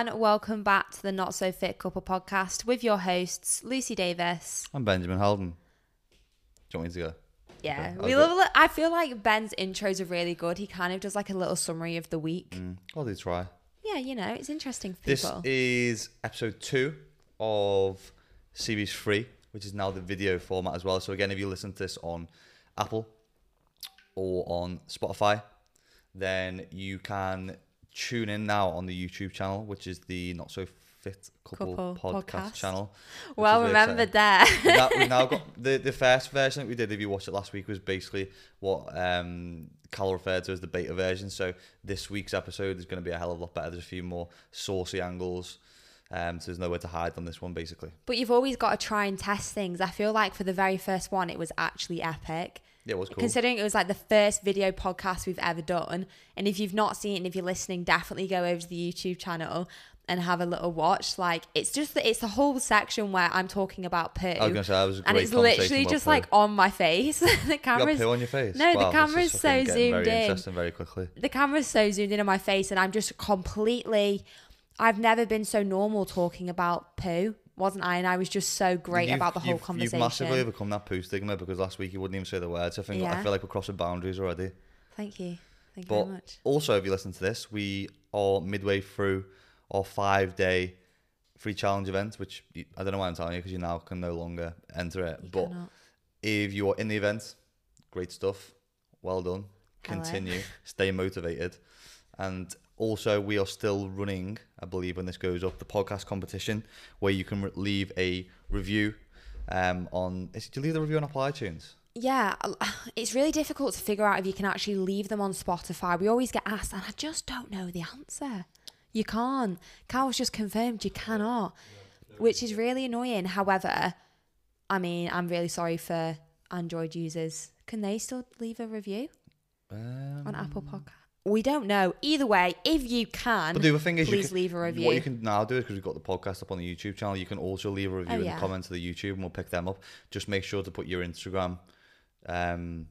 and welcome back to the Not So Fit Couple podcast with your hosts, Lucy Davis. I'm Benjamin Holden. Do you want me to go? Yeah, Okay, we love. I feel like Ben's intros are really good. He kind of does like a little summary of the week. Mm, I'll do try. Yeah, you know, it's interesting for This people. is episode two of series three, which is now the video format as well. So again, if you listen to this on Apple or on Spotify, then you can tune in now on the YouTube channel, which is the Not So Fit Couple, Couple podcast, podcast. channel. well remembered there. We've now, we've now got the, the first version that we did. If you watched it last week, was basically what um, Cal referred to as the beta version. So this week's episode is going to be a hell of a lot better. There's a few more saucy angles. Um, so there's nowhere to hide on this one, basically. but you've always got to try and test things. I feel like for the very first one, it was actually epic. Yeah, it was cool. Considering it was like the first video podcast we've ever done, and if you've not seen it, and if you're listening, definitely go over to the YouTube channel and have a little watch. Like it's just that it's the whole section where I'm talking about poo, I was to say that was a great and it's literally just poo. like on my face. the you got poo on your face. No, the Wow, this camera's is so zoomed very in. interesting very quickly. the camera's so zoomed in on my face, and I'm just completely. I've never been so normal talking about poo, wasn't I? And I was just so great You've- about the whole you've, conversation. You've massively overcome that poo stigma because last week you wouldn't even say the words. I think I feel like we're crossing boundaries already. Thank you. Thank you But very much. also, if you listen to this, we are midway through our five day free challenge event, which you- I don't know why I'm telling you because you now can no longer enter it. You but cannot. if you are in the event, great stuff. Well done. Hello. Continue. Stay motivated. And also, we are still running, I believe, when this goes up, the podcast competition where you can re- leave a review um, on. Is, do you leave the review on Apple iTunes? Yeah, it's really difficult to figure out if you can actually leave them on Spotify. We always get asked, and I just don't know the answer. You can't. Carl's just confirmed you cannot, which is really annoying. However, I mean, I'm really sorry for Android users. Can they still leave a review Um, on Apple Podcast? We don't know. Either way, if you can, But the other thing is, you please can, leave a review. What you can now do is because we've got the podcast up on the YouTube channel, you can also leave a review Oh, in yeah. the comments of the YouTube, and we'll pick them up. Just make sure to put your Instagram um,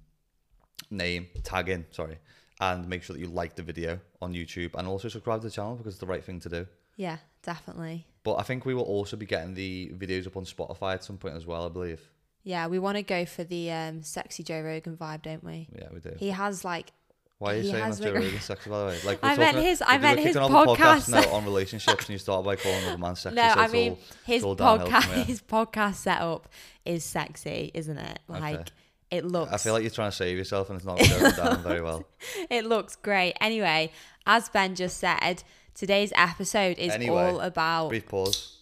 name tag in, sorry, and make sure that you like the video on YouTube, and also subscribe to the channel because it's the right thing to do. yeah, definitely. But I think we will also be getting the videos up on Spotify at some point as well. I believe. Yeah, we want to go for the um, sexy Joe Rogan vibe, don't we? Yeah, we do. He has like Why are you he saying has that the- Rogan sexy? By the way, like I we're meant talking- his- I meant his the podcast. now on relationships, and you start by calling another man sexy. No, so I mean all- his podcast. His podcast setup is sexy, isn't it? Like it looks. I feel like you're trying to save yourself, and it's not going down very well. it looks great. Anyway, as Ben just said, today's episode is Anyway, all about. Brief pause.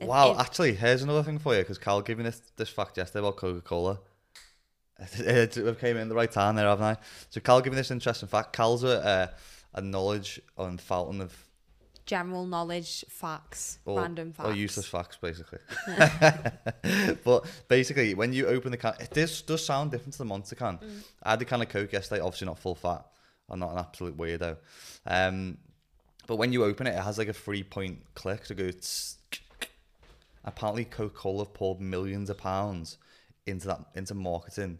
Wow, it- actually, here's another thing for you because Cal gave me this, this fact yesterday about Coca Cola. It came in the right time there, haven't I? So Cal gave me this interesting fact. Cal's a, a, a knowledge on fountain of general knowledge facts, or, random facts. or useless facts, basically. but basically, when you open the can, it does, does sound different to the Monster can. Mm. I had the can of Coke yesterday, obviously not full fat. I'm not an absolute weirdo. Um, but when you open it, it has like a three point click. So go. Apparently, Coca Cola have poured millions of pounds into that into marketing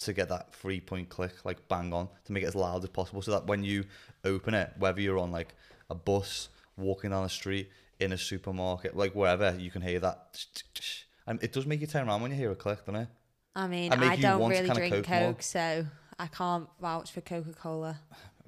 to get that three point click like bang on to make it as loud as possible so that when you open it whether you're on like a bus walking down the street in a supermarket like wherever you can hear that and it does make you turn around when you hear a click doesn't it I mean, I make I you don't really drink Coke. Coke, so I can't vouch for Coca Cola.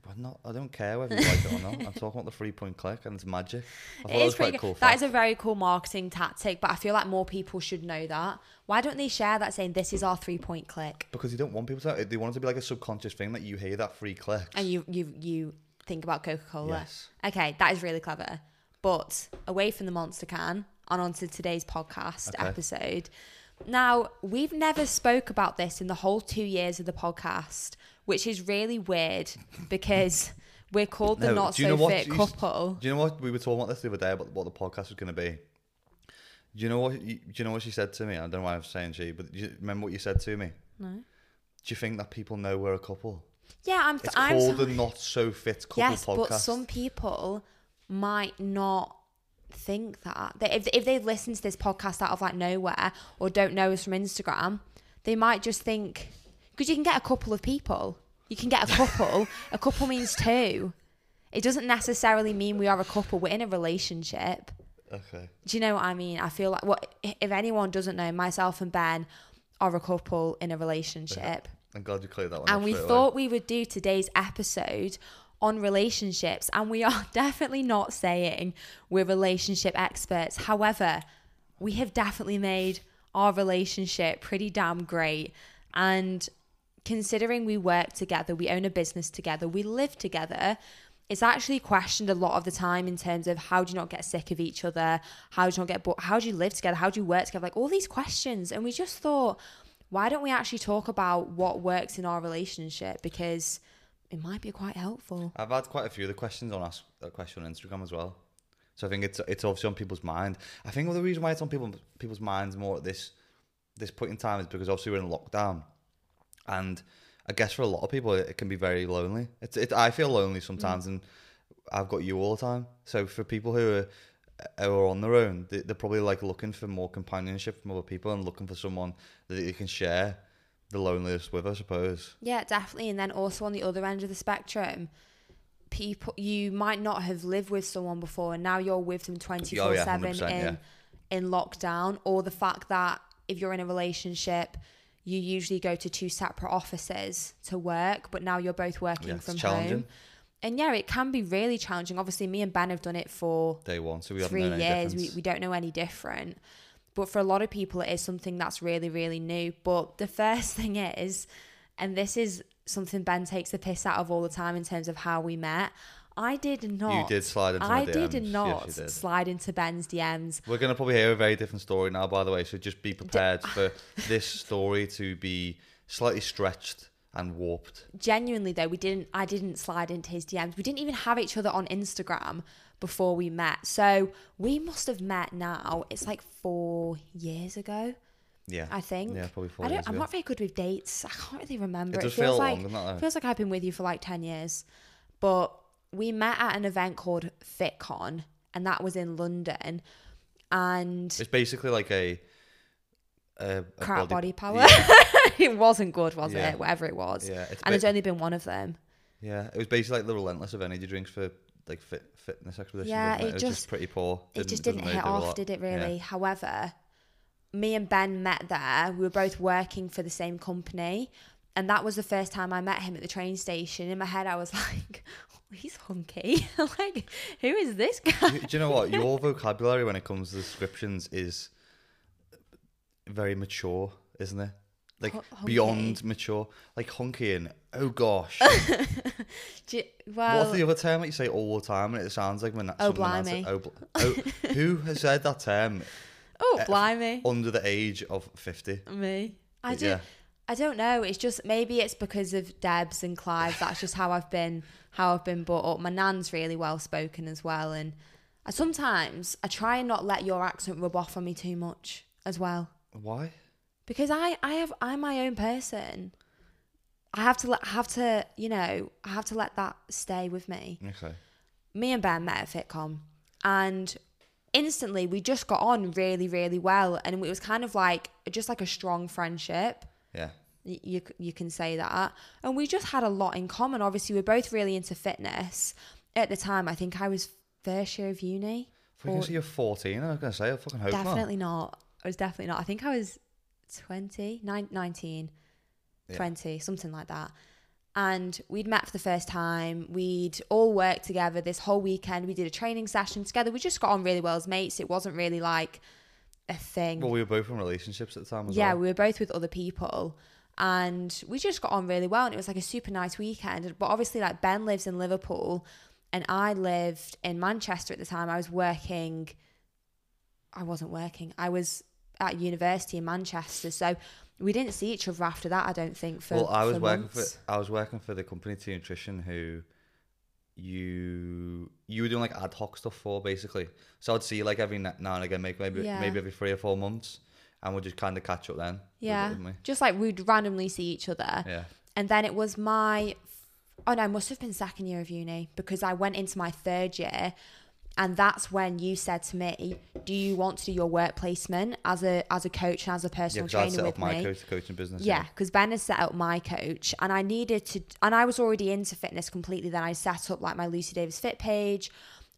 But not I don't care whether you like it or not I'm talking about the three point click and it's magic I thought It that is was quite cool. That fact. is a very cool marketing tactic, but I feel like more people should know that. Why don't they share that saying this is our three point click? because you don't want people to they want it to be like a subconscious thing that you hear that free click And you you you think about Coca Cola. Yes. Okay, that is really clever. But away from the monster can and onto today's podcast Okay. episode. Now, we've never spoke about this in the whole two years of the podcast, which is really weird because we're called the No, not do you so know fit s- couple. Do you know what we were talking about this the other day about what the podcast was going to be? Do you know what? Do you know what she said to me? I don't know why I'm saying she, but do you remember what you said to me? No. Do you think that people know we're a couple? Yeah, I'm. It's I'm called so- the Not So Fit Couple yes, podcast. but some people might not think that. They, if if they've listened to this podcast out of like nowhere or don't know us from Instagram, they might just think because you can get a couple of people. You can get a couple. a couple means two. It doesn't necessarily mean we are a couple. We're in a relationship. Okay. Do you know what I mean? I feel like what if anyone doesn't know, myself and Ben are a couple in a relationship. I'm glad you cleared that one. And we straight away. thought we would do today's episode on relationships, and we are definitely not saying we're relationship experts. However, we have definitely made our relationship pretty damn great. And considering we work together, we own a business together, we live together, it's actually questioned a lot of the time in terms of how do you not get sick of each other? How do you not get bored? How do you live together? How do you work together? Like all these questions. And we just thought, why don't we actually talk about what works in our relationship? Because it might be quite helpful. I've had quite a few of the questions on ask a question on Instagram as well. So I think it's it's obviously on people's mind. I think the reason why it's on people people's minds more at this this point in time is because obviously we're in lockdown, and I guess for a lot of people it, can be very lonely. It's it, I feel lonely sometimes, mm. and I've got you all the time. So for people who are who are on their own, they, they're probably like looking for more companionship from other people and looking for someone that they can share the loneliness with. I suppose. Yeah, definitely. And then also on the other end of the spectrum, people you might not have lived with someone before and now you're with them 24 7 in yeah. in lockdown or the fact that if you're in a relationship you usually go to two separate offices to work but now you're both working Yeah, from home and yeah it can be really challenging obviously me and ben have done it for Day one, so we haven't three any years. We, we don't know any different. But for a lot of people, it is something that's really, really new. But the first thing is, and this is something Ben takes the piss out of all the time in terms of how we met. I did not. You did slide into I did DMs. Yes, not you did. slide into Ben's DMs. We're going to probably hear a very different story now, by the way, so just be prepared for this story to be slightly stretched and warped. Genuinely though, we didn't. I didn't slide into his DMs. We didn't even have each other on Instagram before we met. So we must have met now. It's like four years ago. Yeah. I think. Yeah, probably four I don't. years I'm ago. not very good with dates. I can't really remember. It does feels feel like long, it, feels like I've been with you for like ten years. But we met at an event called FitCon, and that was in London. And It's basically like a. a, a crap body, power. Yeah, it wasn't good, was Yeah. it? Whatever it was. yeah, it's and there's only been one of them. yeah, it was basically like the relentless of energy drinks for like fit, fitness expeditions. Yeah, it it, was just- just pretty poor. it just didn't really hit off, did it Yeah. really? However, me and Ben met there. We were both working for the same company. And that was the first time I met him at the train station. In my head, I was like, he's hunky. like, who is this guy? do, you know what? Your vocabulary when it comes to descriptions is very mature, isn't it? Like hunky. beyond mature. Like hunky and oh gosh. You- well, What's the other term that you say all the time and it sounds like when Oh, someone has blimey. it- Oh, bl- oh, who has said that term oh, uh, blimey. under the age of 50? Me. I do. Yeah. I don't know. It's just maybe it's because of Debs and Clive. That's just how I've been. How I've been brought up. My nan's really well spoken as well, and I, sometimes I try and not let your accent rub off on me too much as well, Why? because I I have I'm my own person. I have to let I have to you know I have to let that stay with me. Okay. me and Ben met at FitCon and instantly we just got on really, really well. And it was kind of like just like a strong friendship. Yeah. Y- You, you can say that. And we just had a lot in common. Obviously, we are both really into fitness. At the time, I think I was first year of uni. If we can see you're 14, I was going to say, I fucking hope not. Definitely not. I was definitely not. I think I was 20, nine, 19, Yeah. 20, something like that. And we'd met for the first time. We'd all worked together this whole weekend. We did a training session together. We just got on really well as mates. It wasn't really like a thing. Well, we were both in relationships at the time as yeah, well. we were both with other people. And we just got on really well. And it was like a super nice weekend. But obviously, like Ben lives in Liverpool and I lived in Manchester at the time. I was working, I wasn't working, I was at university in Manchester. So we didn't see each other after that, I don't think, for well, I was working months. for I was working for the company T Nutrition who you you were doing like ad hoc stuff for basically. So I'd see you like every now and again, maybe maybe Yeah. maybe every three or four months, and we'd just kind of catch up then. Yeah. Just like we'd randomly see each other. Yeah. And then it was my, oh no, it must have been second year of uni because I went into my third year and that's when you said to me, "Do you want to do your work placement as a as a coach and as a personal Yeah, because I trainer set with up my me?" coach, coaching business. Yeah, because Ben has set up my coach, and I needed to, and I was already into fitness completely. Then I set up like my Lucy Davis Fit page.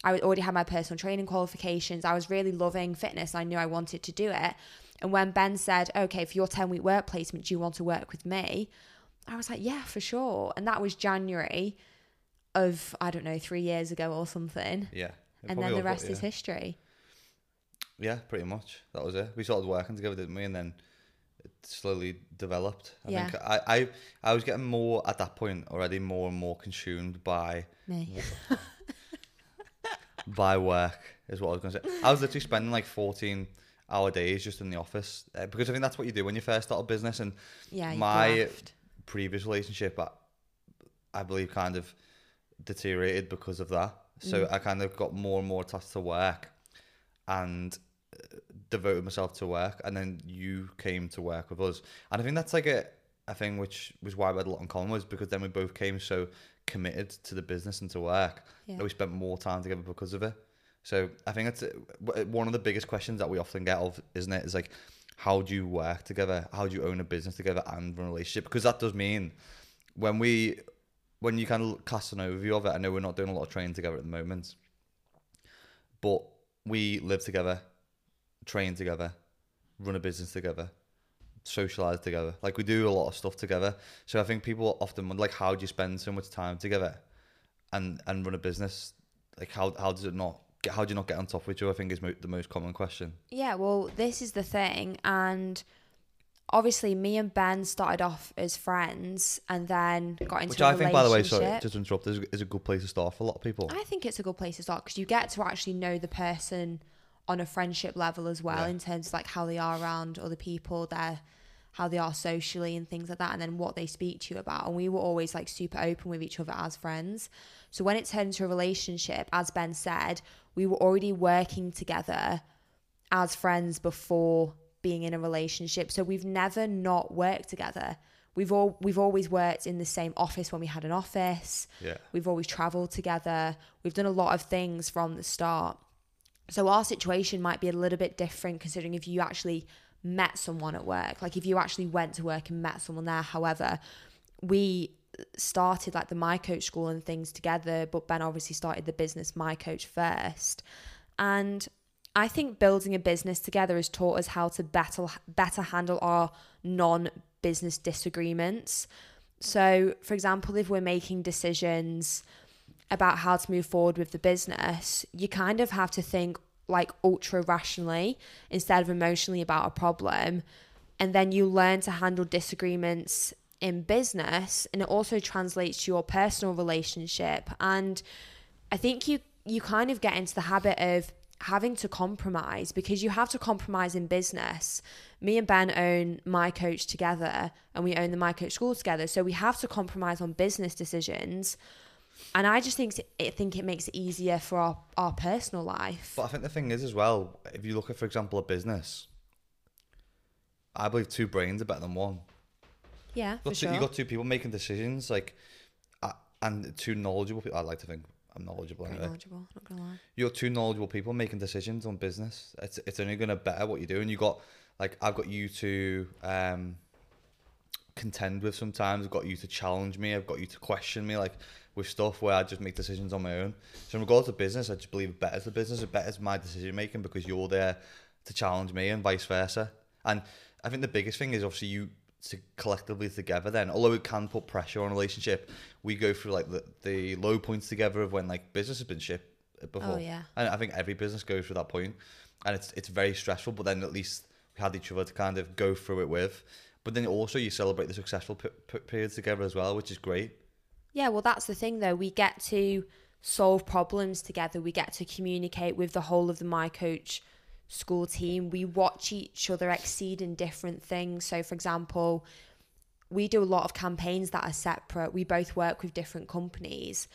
I already had my personal training qualifications. I was really loving fitness. I knew I wanted to do it. And when Ben said, "Okay, for your ten week work placement, do you want to work with me?" I was like, "Yeah, for sure." And that was January of I don't know three years ago or something. Yeah. It and then the rest yeah. is history. Yeah, pretty much. That was it. We started working together, didn't we? And then it slowly developed. I Yeah. think I, I I was getting more at that point already more and more consumed by Me. by work is what I was gonna say. I was literally spending like fourteen hour days just in the office uh, because I think that's what you do when you first start a business. And Yeah, my graft. previous relationship, I, I believe, kind of deteriorated because of that. So Mm. I kind of got more and more attached to work, and uh, devoted myself to work. And then you came to work with us, and I think that's like a a thing which was why we had a lot in common was because then we both came so committed to the business and to work Yeah. that we spent more time together because of it. So I think it's uh, one of the biggest questions that we often get of, isn't it? Is like, how do you work together? How do you own a business together and run a relationship? Because that does mean when we, when you kind of cast an overview of it, I know we're not doing a lot of training together at the moment, but we live together, train together, run a business together, socialize together. Like we do a lot of stuff together. So I think people often wonder, like, how do you spend so much time together and and run a business? Like, how how does it not? Get, how do you not get on top of each other? I think is mo- the most common question. Yeah, well, this is the thing, and obviously, me and Ben started off as friends, and then got into Which a I think, by the way, sorry, just to interrupt, is, is a good place to start for a lot of people. I think it's a good place to start because you get to actually know the person on a friendship level as well, Yeah. in terms of like how they are around other people, their how they are socially and things like that, and then what they speak to you about. And we were always like super open with each other as friends. So when it turned into a relationship, as Ben said, we were already working together as friends before being in a relationship. So we've never not worked together. We've all we've always worked in the same office when we had an office. Yeah. We've always traveled together. We've done a lot of things from the start. So our situation might be a little bit different considering if you actually met someone at work, like if you actually went to work and met someone there. However, we started like the My Coach school and things together, but Ben obviously started the business My Coach first. And I think building a business together has taught us how to better better handle our non-business disagreements. So, for example, if we're making decisions about how to move forward with the business, you kind of have to think like ultra rationally instead of emotionally about a problem. And then you learn to handle disagreements in business and it also translates to your personal relationship. And I think you you kind of get into the habit of having to compromise because you have to compromise in business. Me and Ben own My Coach together and we own the My Coach school together. So we have to compromise on business decisions. And I just think I think it makes it easier for our, our personal life. But I think the thing is as well, if you look at, for example, a business, I believe two brains are better than one. Yeah, You've for got, two, sure. you got two people making decisions, like, uh, and two knowledgeable people. I like to think I'm knowledgeable Very anyway. knowledgeable, not gonna lie. You're two knowledgeable people making decisions on business. It's it's only gonna better what you do. And you got like I've got you to um contend with sometimes. I've got you to challenge me. I've got you to question me like with stuff where I just make decisions on my own. So in regards to business, I just believe it betters the business. It betters my decision making because you're there to challenge me and vice versa. And I think the biggest thing is obviously you to collectively together then although it can put pressure on a relationship we go through like the, the low points together of when like business has been shit before Oh, yeah. and I think every business goes through that point, and it's it's very stressful. But then at least we had each other to kind of go through it with. But then also you celebrate the successful p- p- periods together as well, which is great. Yeah, well, that's the thing though. We get to solve problems together. We get to communicate with the whole of the My Coach school team. We watch each other exceed in different things. So, for example, we do a lot of campaigns that are separate. We both work with different companies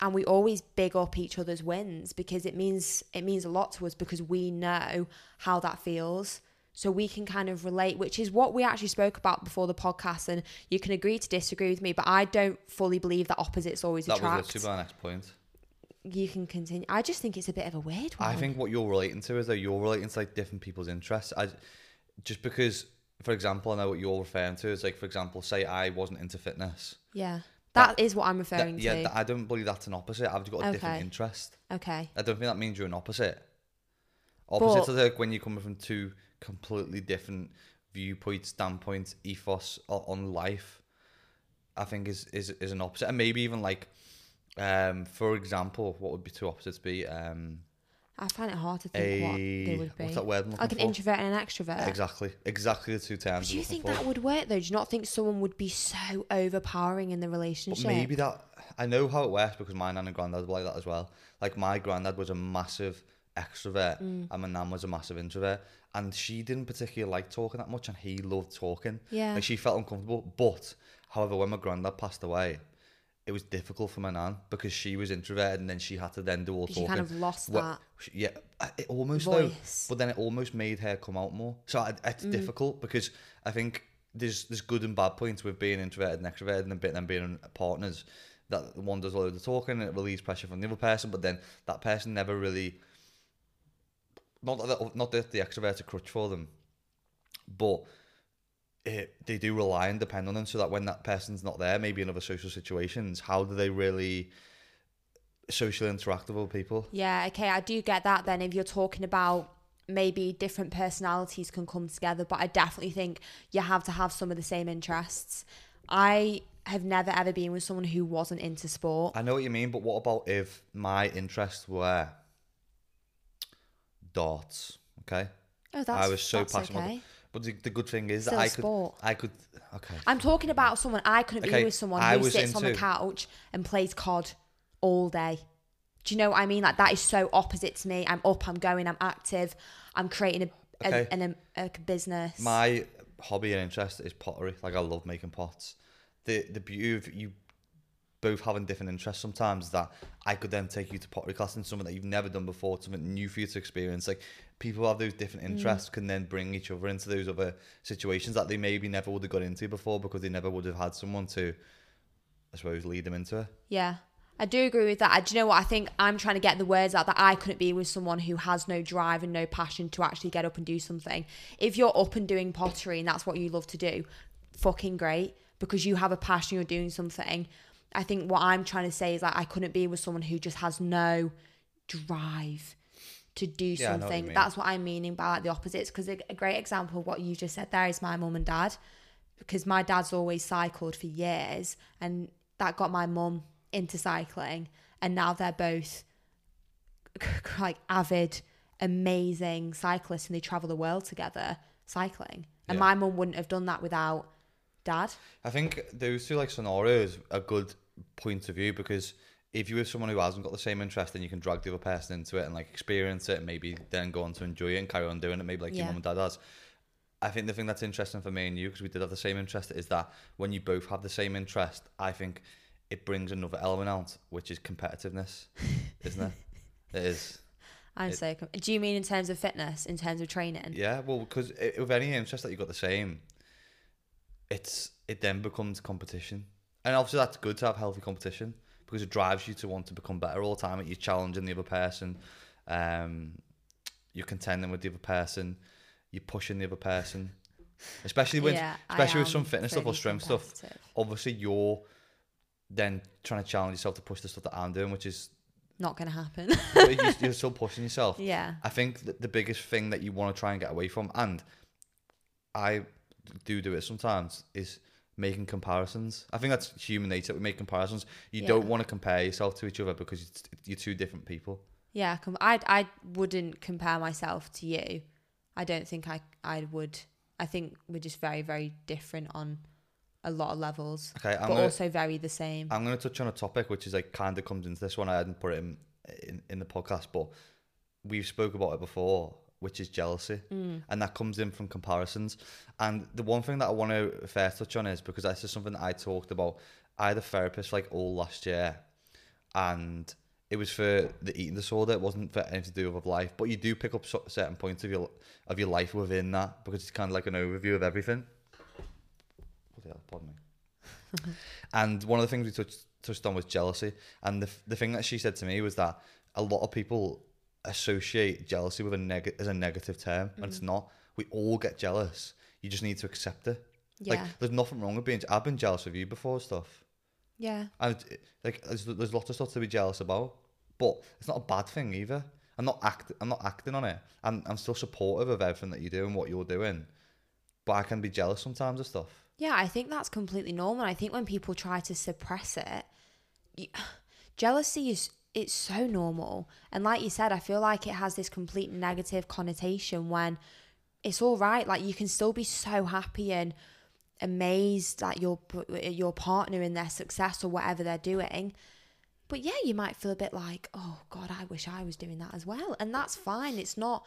and we always big up each other's wins because it means it means a lot to us because we know how that feels. So we can kind of relate, which is what we actually spoke about before the podcast. And you can agree to disagree with me, but I don't fully believe that opposites always That attract. was literally my next point. You can continue. I just think it's a bit of a weird one. I think what you're relating to is that you're relating to like different people's interests. I just because, for example, I know what you're referring to is like, for example, say I wasn't into fitness. yeah, that- that is what I'm That- referring yeah, to. Yeah, I don't believe that's an opposite. I've got a different interest. okay. I don't think that means you're an opposite. Opposite But- is like when you're coming from two completely different viewpoints, standpoints, ethos on life. I think is is is an opposite, and maybe even like, um, for example, what would be two opposites be? Um, I find it hard to think what they would be. what's that word? Like an for? introvert and an extrovert. Exactly, exactly the two terms. Do you think for. that would work though? Do you not think someone would be so overpowering in the But relationship? maybe that I know how it works because my nan and granddad were like that as well. Like my granddad was a massive extrovert Mm. and my nan was a massive introvert, and she didn't particularly like talking that much, and he loved talking. Yeah. Like she felt uncomfortable. But however, when my granddad passed away, it was difficult for my nan because she was introverted, and then she had to then do all 'Cause talking. kind of lost What- that. yeah, it almost though, Voice. but then it almost made her come out more. So it, it's Mm. difficult because I think there's there's good and bad points with being introverted and extroverted, and then being partners. That one does a load of talking and it relieves pressure from the other person, but then that person never really. Not that not that the extrovert's a crutch for them, but it, they do rely and depend on them. So that when that person's not there, maybe in other social situations, how do they really socially interact with other people? Yeah, okay, I do get that then if you're talking about maybe different personalities can come together, but I definitely think you have to have some of the same interests. I have never ever been with someone who wasn't into sport. I know what you mean, but what about if my interests were darts? Okay, Oh, that's I was so that's passionate about Okay. But the, the good thing is that I sport. could, I could, okay. I'm talking about someone I couldn't Okay, be with someone I who was sits on the into- couch and plays COD all day. Do you know what I mean? Like that is so opposite to me. I'm up, I'm going, I'm active, I'm creating a, Okay. Um, a, an, a, a business. My hobby and interest is pottery. Like I love making pots. The the beauty of you both having different interests sometimes that I could then take you to pottery class and something that you've never done before, something new for you to experience. Like people who have those different Mm. interests can then bring each other into those other situations that they maybe never would have got into before because they never would have had someone to, I suppose, lead them into it. Yeah. I do agree with that. I, do you know what? I think I'm trying to get the words out that I couldn't be with someone who has no drive and no passion to actually get up and do something. If you're up and doing pottery and that's what you love to do, fucking great because you have a passion, you're doing something. I think what I'm trying to say is that I couldn't be with someone who just has no drive to do Yeah, know what something. That's what I'm meaning by like the opposites. Because a, a great example of what you just said there is my mum and dad. Because my dad's always cycled for years, and that got my mum into cycling, and now they're both like avid, amazing cyclists, and they travel the world together cycling. And Yeah. my mum wouldn't have done that without dad. I think those two like scenarios are a good point of view because if you're with someone who hasn't got the same interest, then you can drag the other person into it and like experience it and maybe then go on to enjoy it and carry on doing it, maybe like your Yeah. mum and dad has. I think the thing that's interesting for me and you, because we did have the same interest, is that when you both have the same interest, I think it brings another element out, which is competitiveness, isn't it? It is. I'm It- so. Com- Do you mean in terms of fitness, in terms of training? Yeah, well, because with any interest that you've got the same, it's it then becomes competition, and obviously that's good to have healthy competition because it drives you to want to become better all the time. You're challenging the other person, um, you're contending with the other person, you're pushing the other person, especially when Yeah, especially with some fitness stuff or strength stuff. Obviously, you're then trying to challenge yourself to push the stuff that I'm doing, which is Not gonna happen. but you- you're still pushing yourself. yeah. I think that the biggest thing that you want to try and get away from, and I do do it sometimes, is making comparisons. I think that's human nature. We make comparisons. You Yeah. don't want to compare yourself to each other because you're two different people. Yeah, com- I I wouldn't compare myself to you. I don't think I I would. I think we're just very very different on a lot of levels, Okay, I'm but gonna, also very the same. I'm going to touch on a topic which is like kind of comes into this one. I hadn't put it in, in in the podcast, but we've spoke about it before, which is jealousy, Mm. and that comes in from comparisons. And the one thing that I want to first touch on is because this is something that I talked about. I had a therapist like all last year, and it was for the eating disorder. It wasn't for anything to do with life, but you do pick up certain points of your of your life within that because it's kind of like an overview of everything. What the hell? Pardon me. and one of the things we touched touched on was jealousy, and the the thing that she said to me was that a lot of people associate jealousy with a neg- as a negative term, and Mm. it's not. We all get jealous. You just need to accept it. Yeah. Like, there's nothing wrong with being. I've been jealous of you before, stuff, yeah. and like, there's, there's lots of stuff to be jealous about, but it's not a bad thing either. I'm not act. I'm not acting on it. I'm I'm still supportive of everything that you do and what you're doing, but I can be jealous sometimes of stuff. Yeah, I think that's completely normal. I think when people try to suppress it, you, jealousy is it's so normal. And like you said, I feel like it has this complete negative connotation when it's all right. Like you can still be so happy and amazed at your your partner in their success or whatever they're doing. But yeah, you might feel a bit like, oh God, I wish I was doing that as well. And that's fine. It's not.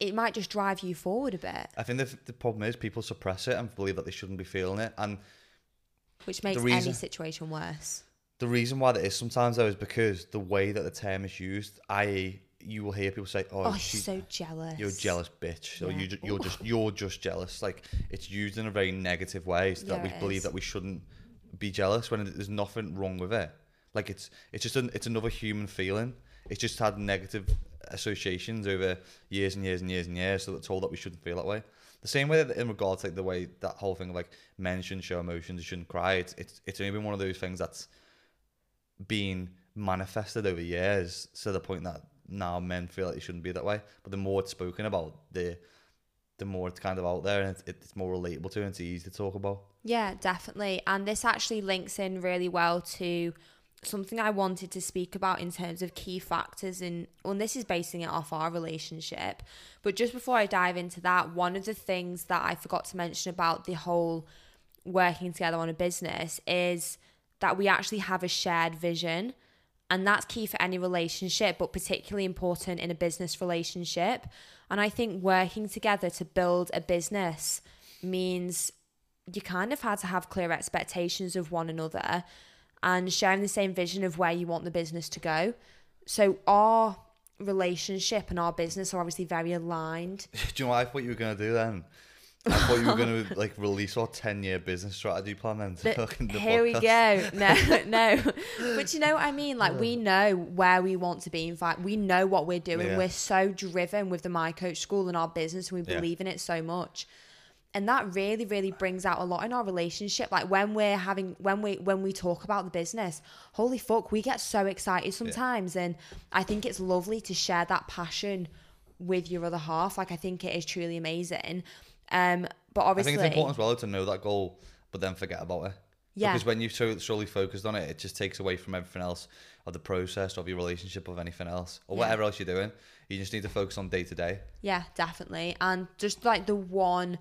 It might just drive you forward a bit, I think the, the problem is people suppress it and believe that they shouldn't be feeling it. And which makes reason- any situation worse. The reason why that is sometimes though is because the way that the term is used, i.e., you will hear people say, "Oh, Oh, she, so jealous. you're a jealous bitch," or you, you're just you're just jealous. Like it's used in a very negative way, so that Yeah, we believe is. that we shouldn't be jealous when there's nothing wrong with it. Like it's it's just an, it's another human feeling. It's just had negative associations over years and years and years and years, so that's told that we shouldn't feel that way. The same way that in regards to like the way that whole thing of like men shouldn't show emotions, you shouldn't cry. It's it's it's only been one of those things that's been manifested over years to the point that now men feel like it shouldn't be that way. But the more it's spoken about, the the more it's kind of out there and it's, it's more relatable to and it's easy to talk about. Yeah, definitely. And this actually links in really well to something I wanted to speak about in terms of key factors and and this is basing it off our relationship. But just before I dive into that, one of the things that I forgot to mention about the whole working together on a business is that we actually have a shared vision. And that's key for any relationship, but particularly important in a business relationship. And I think working together to build a business means you kind of had to have clear expectations of one another and sharing the same vision of where you want the business to go. So our relationship and our business are obviously very aligned. do you know what I thought you were gonna do then? I thought you were gonna like release our ten year business strategy plan then. to the here we go. No, no. But you know what I mean? Like we know where we want to be. In fact, we know what we're doing. Yeah. We're so driven with the My Coach School and our business, and we Yeah. believe in it so much. And that really, really brings out a lot in our relationship. Like when we're having, when we when we talk about the business, holy fuck, we get so excited sometimes. And I think it's lovely to share that passion with your other half. Like I think it is truly amazing. Um, but I think it's important as well to know that goal, but then forget about it. Yeah. Because when you're so solely focused on it, it just takes away from everything else of the process of your relationship of anything else or Yeah. whatever else you're doing. You just need to focus on day to day. Yeah, definitely. And just like the one,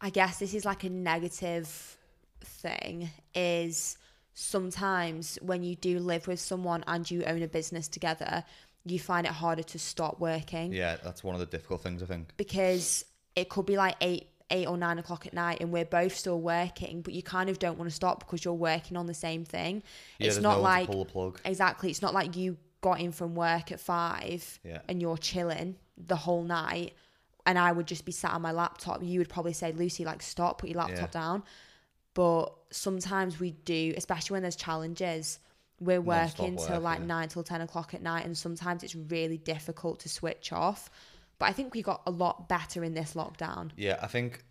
I guess this is like a negative thing, is sometimes when you do live with someone and you own a business together, you find it harder to stop working Yeah, that's one of the difficult things I think. because it could be like eight eight or nine o'clock at night and we're both still working but you kind of don't want to stop because you're working on the same thing Yeah, it's not no like pull the plug. exactly it's not like you got in from work at five Yeah. and you're chilling the whole night and I would just be sat on my laptop, you would probably say, Lucy, like, stop, put your laptop Yeah. down. But sometimes we do, especially when there's challenges, we're working till work, like nine till 10 o'clock at night, and sometimes it's really difficult to switch off. But I think we got a lot better in this lockdown. Yeah, I think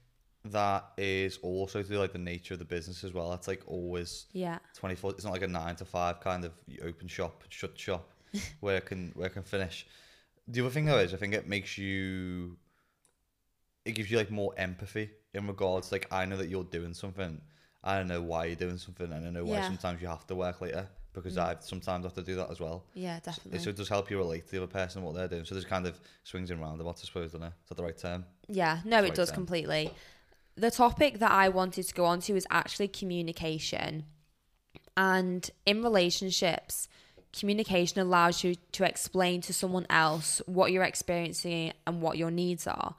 that is also to do like the nature of the business as well. It's like always Yeah. 24 it's not like a 9 to 5 kind of open shop shut shop where it can where it can finish the other thing though is i think it makes you it gives you like more empathy in regards like i know that you're doing something i don't know why you're doing something and i know why Yeah. sometimes you have to work later because mm. i sometimes have to do that as well Yeah, definitely. so it does help you relate to the other person and what they're doing so there's kind of swings and roundabouts i suppose doesn't it is that the right term Yeah, no, it Right does then. completely. The topic that I wanted to go on to is actually communication. And in relationships, communication allows you to explain to someone else what you're experiencing and what your needs are.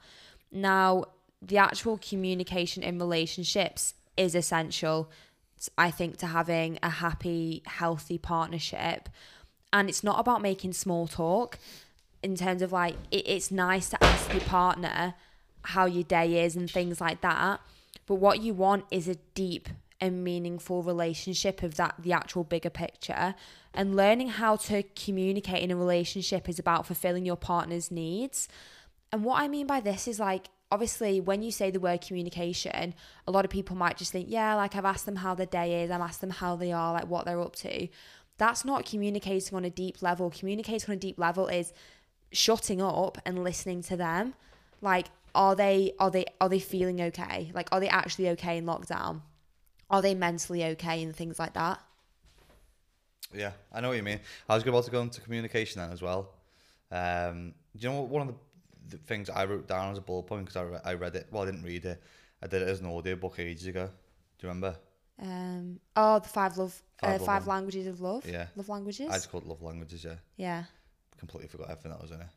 Now, the actual communication in relationships is essential, I think, to having a happy, healthy partnership. And it's not about making small talk in terms of like, it, it's nice to ask your partner how your day is and things like that. But what you want is a deep and meaningful relationship of that the actual bigger picture and learning how to communicate in a relationship is about fulfilling your partner's needs and what i mean by this is like obviously when you say the word communication a lot of people might just think yeah like i've asked them how their day is i've asked them how they are like what they're up to. That's not communicating on a deep level. Communicating on a deep level is shutting up and listening to them. Like are they are they are they feeling okay? Like are they actually okay in lockdown? Are they mentally okay and things like that? Yeah, I know what you mean. I was about to go into communication then as well. Um, do you know what, one of the, the things I wrote down as a bullet point because I, re- I read it. Well, I didn't read it. I did it as an audio book ages ago. Do you remember? um oh the five love Five uh, love five languages of love Yeah. love languages I just called love languages. Yeah, yeah completely forgot everything that was in it.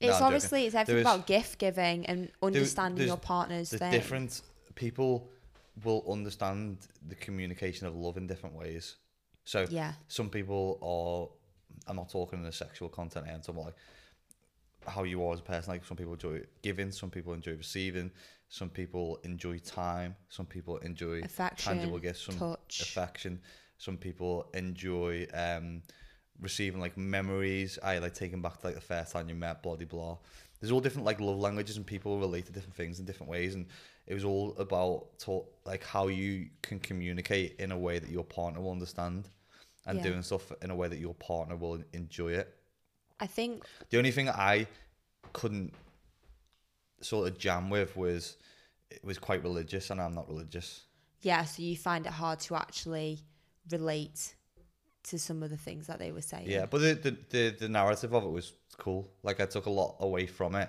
It's joking. obviously it's everything is- about gift giving and understanding your partner's thing different people will understand the communication of love in different ways. So yeah some people are I'm not talking in a sexual content here, I'm like how you are as a person. Like some people enjoy giving, some people enjoy receiving, some people enjoy time, some people enjoy affection tangible gifts, some touch affection, some people enjoy um receiving like memories, I like taking back to like the first time you met, blah blah blah. There's all different like love languages and people relate to different things in different ways and it was all about to, like how you can communicate in a way that your partner will understand and Yeah. doing stuff in a way that your partner will enjoy it. I think The only thing I couldn't sort of jam with was it was quite religious and I'm not religious. yeah so you find it hard to actually relate to some of the things that they were saying Yeah, but the, the the the narrative of it was cool. Like I took a lot away from it.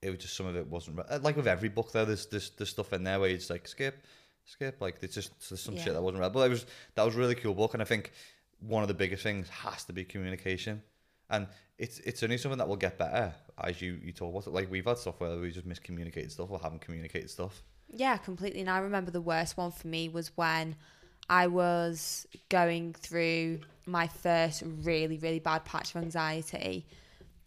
It was just some of it wasn't re- like with every book though. There's there's there's stuff in there where you just like skip, skip. Like it's just there's some Yeah. shit that wasn't read. But it was that was a really cool book, and I think one of the biggest things has to be communication. And it's it's only something that will get better as you you talk about it. Like we've had stuff where we just miscommunicated stuff or haven't communicated stuff. Yeah, completely. And I remember the worst one for me was when I was going through my first really, really bad patch of anxiety.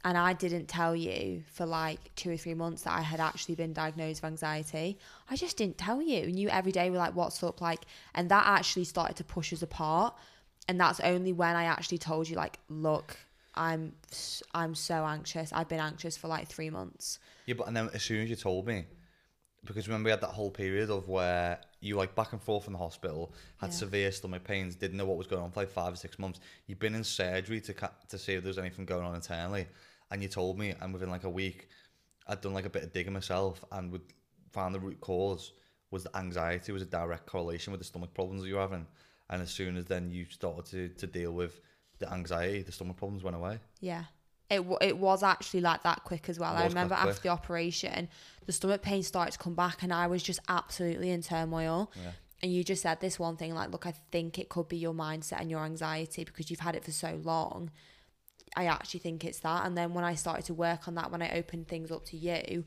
And I didn't tell you for like two or three months that I had actually been diagnosed with anxiety. I just didn't tell you. And you every day were like, what's up? Like, and that actually started to push us apart. And that's only when I actually told you, like, look, I'm, I'm so anxious. I've been anxious for like three months. Yeah, but and then as soon as you told me, because remember we had that whole period of where you like back and forth from the hospital, had Yeah. severe stomach pains, didn't know what was going on for like five or six months. You've been in surgery to ca- to see if there's anything going on internally, and you told me, and within like a week, I'd done like a bit of digging myself and would found the root cause was the anxiety was a direct correlation with the stomach problems that you're having, and as soon as then you started to to deal with the anxiety, the stomach problems went away. Yeah. It, w- it was actually like that quick as well. I remember after the operation, the stomach pain started to come back, and I was just absolutely in turmoil. Yeah. And you just said this one thing like, look, I think it could be your mindset and your anxiety because you've had it for so long. I actually think it's that. And then when I started to work on that, when I opened things up to you,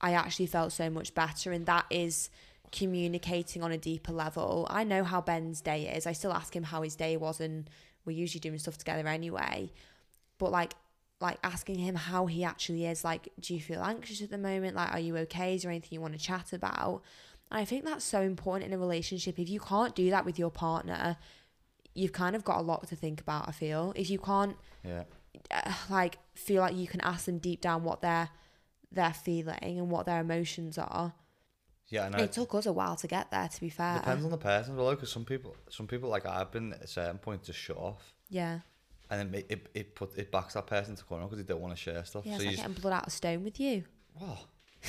I actually felt so much better. And that is communicating on a deeper level. I know how Ben's day is. I still ask him how his day was, and we're usually doing stuff together anyway. But like, like asking him how he actually is. Like, do you feel anxious at the moment? Like, are you okay? Is there anything you want to chat about? And I think that's so important in a relationship. If you can't do that with your partner, you've kind of got a lot to think about. I feel if you can't Yeah. uh, like feel like you can ask them deep down what they're they're feeling and what their emotions are. Yeah, and I, It took us a while to get there. To be fair, Depends on the person as well, because some people, some people like I've been at a certain point to shut off, yeah, and then it it, it put it backs that person to corner because they don't want to share stuff. yeah. so It's you like just, getting blood out of stone with you. oh,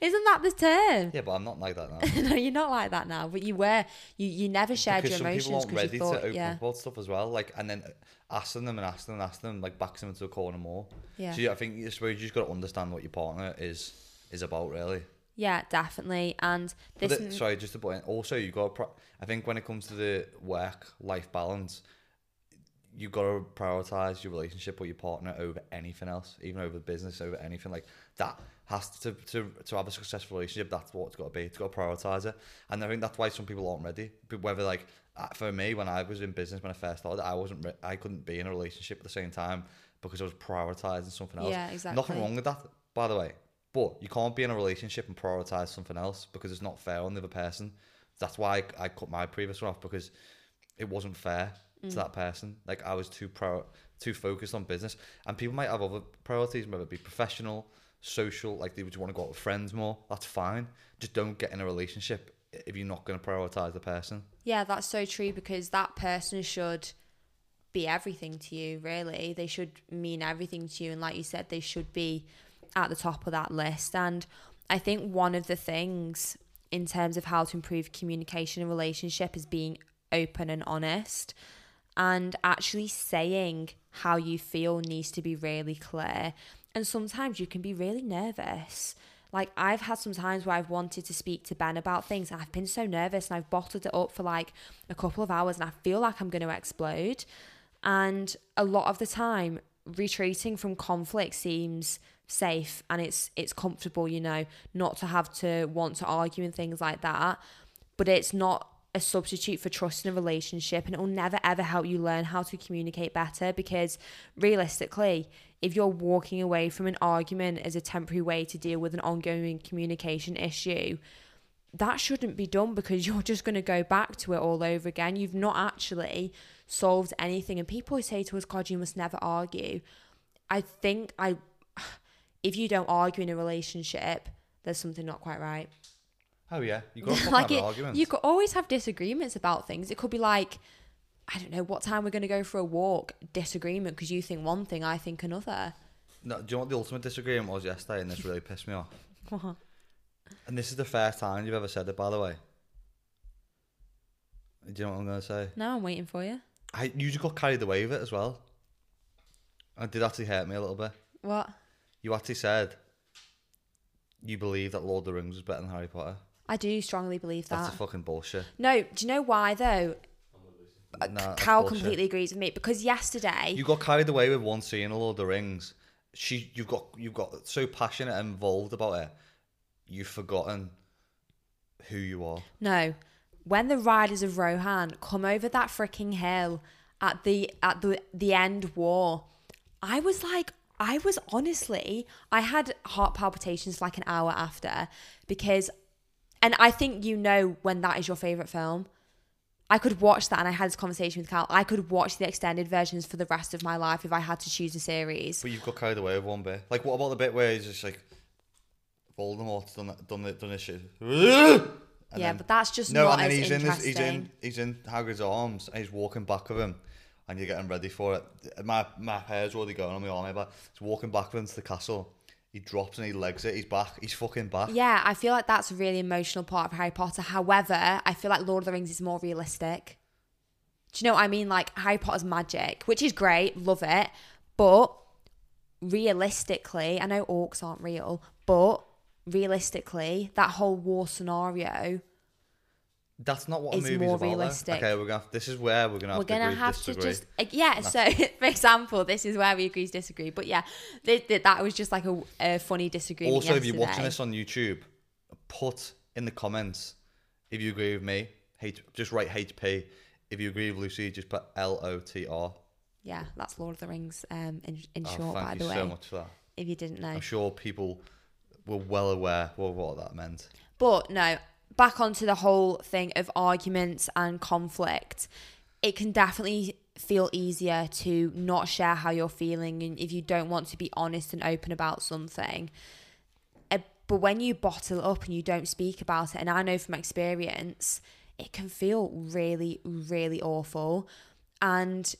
Isn't that the term? yeah, but I'm not like that now. no, you're not like that now. But you were. You you never shared because your emotions because you thought, to open yeah, up about stuff as well. Like, and then asking them and asking them and asking them like backs them into a corner more. yeah, So yeah, I think I suppose you just got to understand what your partner is is about really. Yeah, definitely. And this, it- sorry, just a point. Also, you got. Pro- I think when it comes to the work life balance, you got to prioritize your relationship with your partner over anything else, even over the business, over anything like that. Has to to to have a successful relationship. That's what it's got to be. It's got to prioritize it, and I think that's why some people aren't ready. But whether like uh, for me, when I was in business when I first started, I wasn't. Re- I couldn't be in a relationship at the same time because I was prioritizing something else. yeah, exactly. Nothing wrong with that, by the way. But you can't be in a relationship and prioritize something else because it's not fair on the other person. that's why I, I cut my previous one off because it wasn't fair Mm. to that person. Like I was too pro, too focused on business, and people might have other priorities, whether it be professional, social. Like they would want to go out with friends more. That's fine. Just don't get in a relationship if you're not going to prioritize the person. Yeah, that's so true because that person should be everything to you, really. They should mean everything to you. And like you said, they should be at the top of that list. And I think one of the things in terms of how to improve communication and relationship is being open and honest. And actually saying how you feel needs to be really clear. And sometimes you can be really nervous. Like I've had some times where I've wanted to speak to Ben about things and I've been so nervous and I've bottled it up for like a couple of hours and I feel like I'm going to explode. And a lot of the time retreating from conflict seems safe and it's it's comfortable, you know, not to have to want to argue and things like that. But it's not a substitute for trust in a relationship and it will never ever help you learn how to communicate better because realistically if you're walking away from an argument as a temporary way to deal with an ongoing communication issue that shouldn't be done because you're just going to go back to it all over again. You've not actually solved anything. And people say to us god you must never argue. I think i if you don't argue in a relationship there's something not quite right Oh yeah, you got to like have it, arguments. you could always have disagreements about things. It could be like, I don't know, what time we're going to go for a walk. Disagreement because you think one thing, I think another. No, do you know what the ultimate disagreement was yesterday, and this really pissed me off. What? And this is the first time you've ever said it, by the way. Do you know what I'm going to say? No, I'm waiting for you. I you just got carried away with it as well. It did actually hurt me a little bit. What? You actually said you believe that Lord of the Rings was better than Harry Potter. I do strongly believe That's that. a fucking bullshit. no, do you know why though? Uh, nah, that's Cal completely agrees with me because yesterday, You got carried away with one scene of Lord of the Rings. She, you've got, you've got so passionate and involved about it. You've forgotten who you are. no, when the riders of Rohan come over that freaking hill at the at the the end war, I was like, I was honestly, I had heart palpitations like an hour after because, and I think you know when that is your favorite film. I could watch that, and I had this conversation with Cal. I could watch the extended versions for the rest of my life if I had to choose a series. But you've got carried away with one bit. Like, what about the bit where he's just like, Voldemort's done that, done it, done this shit. And yeah, then- but that's just no, and then he's in, this, he's in, he's in Hagrid's arms, and he's walking back of him, and you're getting ready for it. My my hair's already going on my arm, but he's walking back into the castle. He drops and he legs it. He's back. He's fucking back. Yeah, I feel like that's a really emotional part of Harry Potter. However, I feel like Lord of the Rings is more realistic. Do you know what I mean? Like Harry Potter's magic, which is great, love it, but realistically, I know orcs aren't real, but realistically, that whole war scenario, That's not what a It's movie's more about. though. realistic. Okay, we're gonna. This is where we're gonna have we're to gonna agree, have to just uh, yeah. So, for example, this is where we agree to disagree. But yeah, th- th- that was just like a, a funny disagreement. Also, if you're watching this on YouTube, put in the comments if you agree with me. H, just write HP. If you agree with Lucy, just put L O T R. yeah, that's Lord of the Rings. Um, in in Oh, short, by thank the you way, so much for that. if you didn't know. I'm sure people were well aware of what that meant. But no, back onto the whole thing of arguments and conflict. It can definitely feel easier to not share how you're feeling and if you don't want to be honest and open about something. Uh, But when you bottle up and you don't speak about it, and I know from experience, it can feel really, really awful. And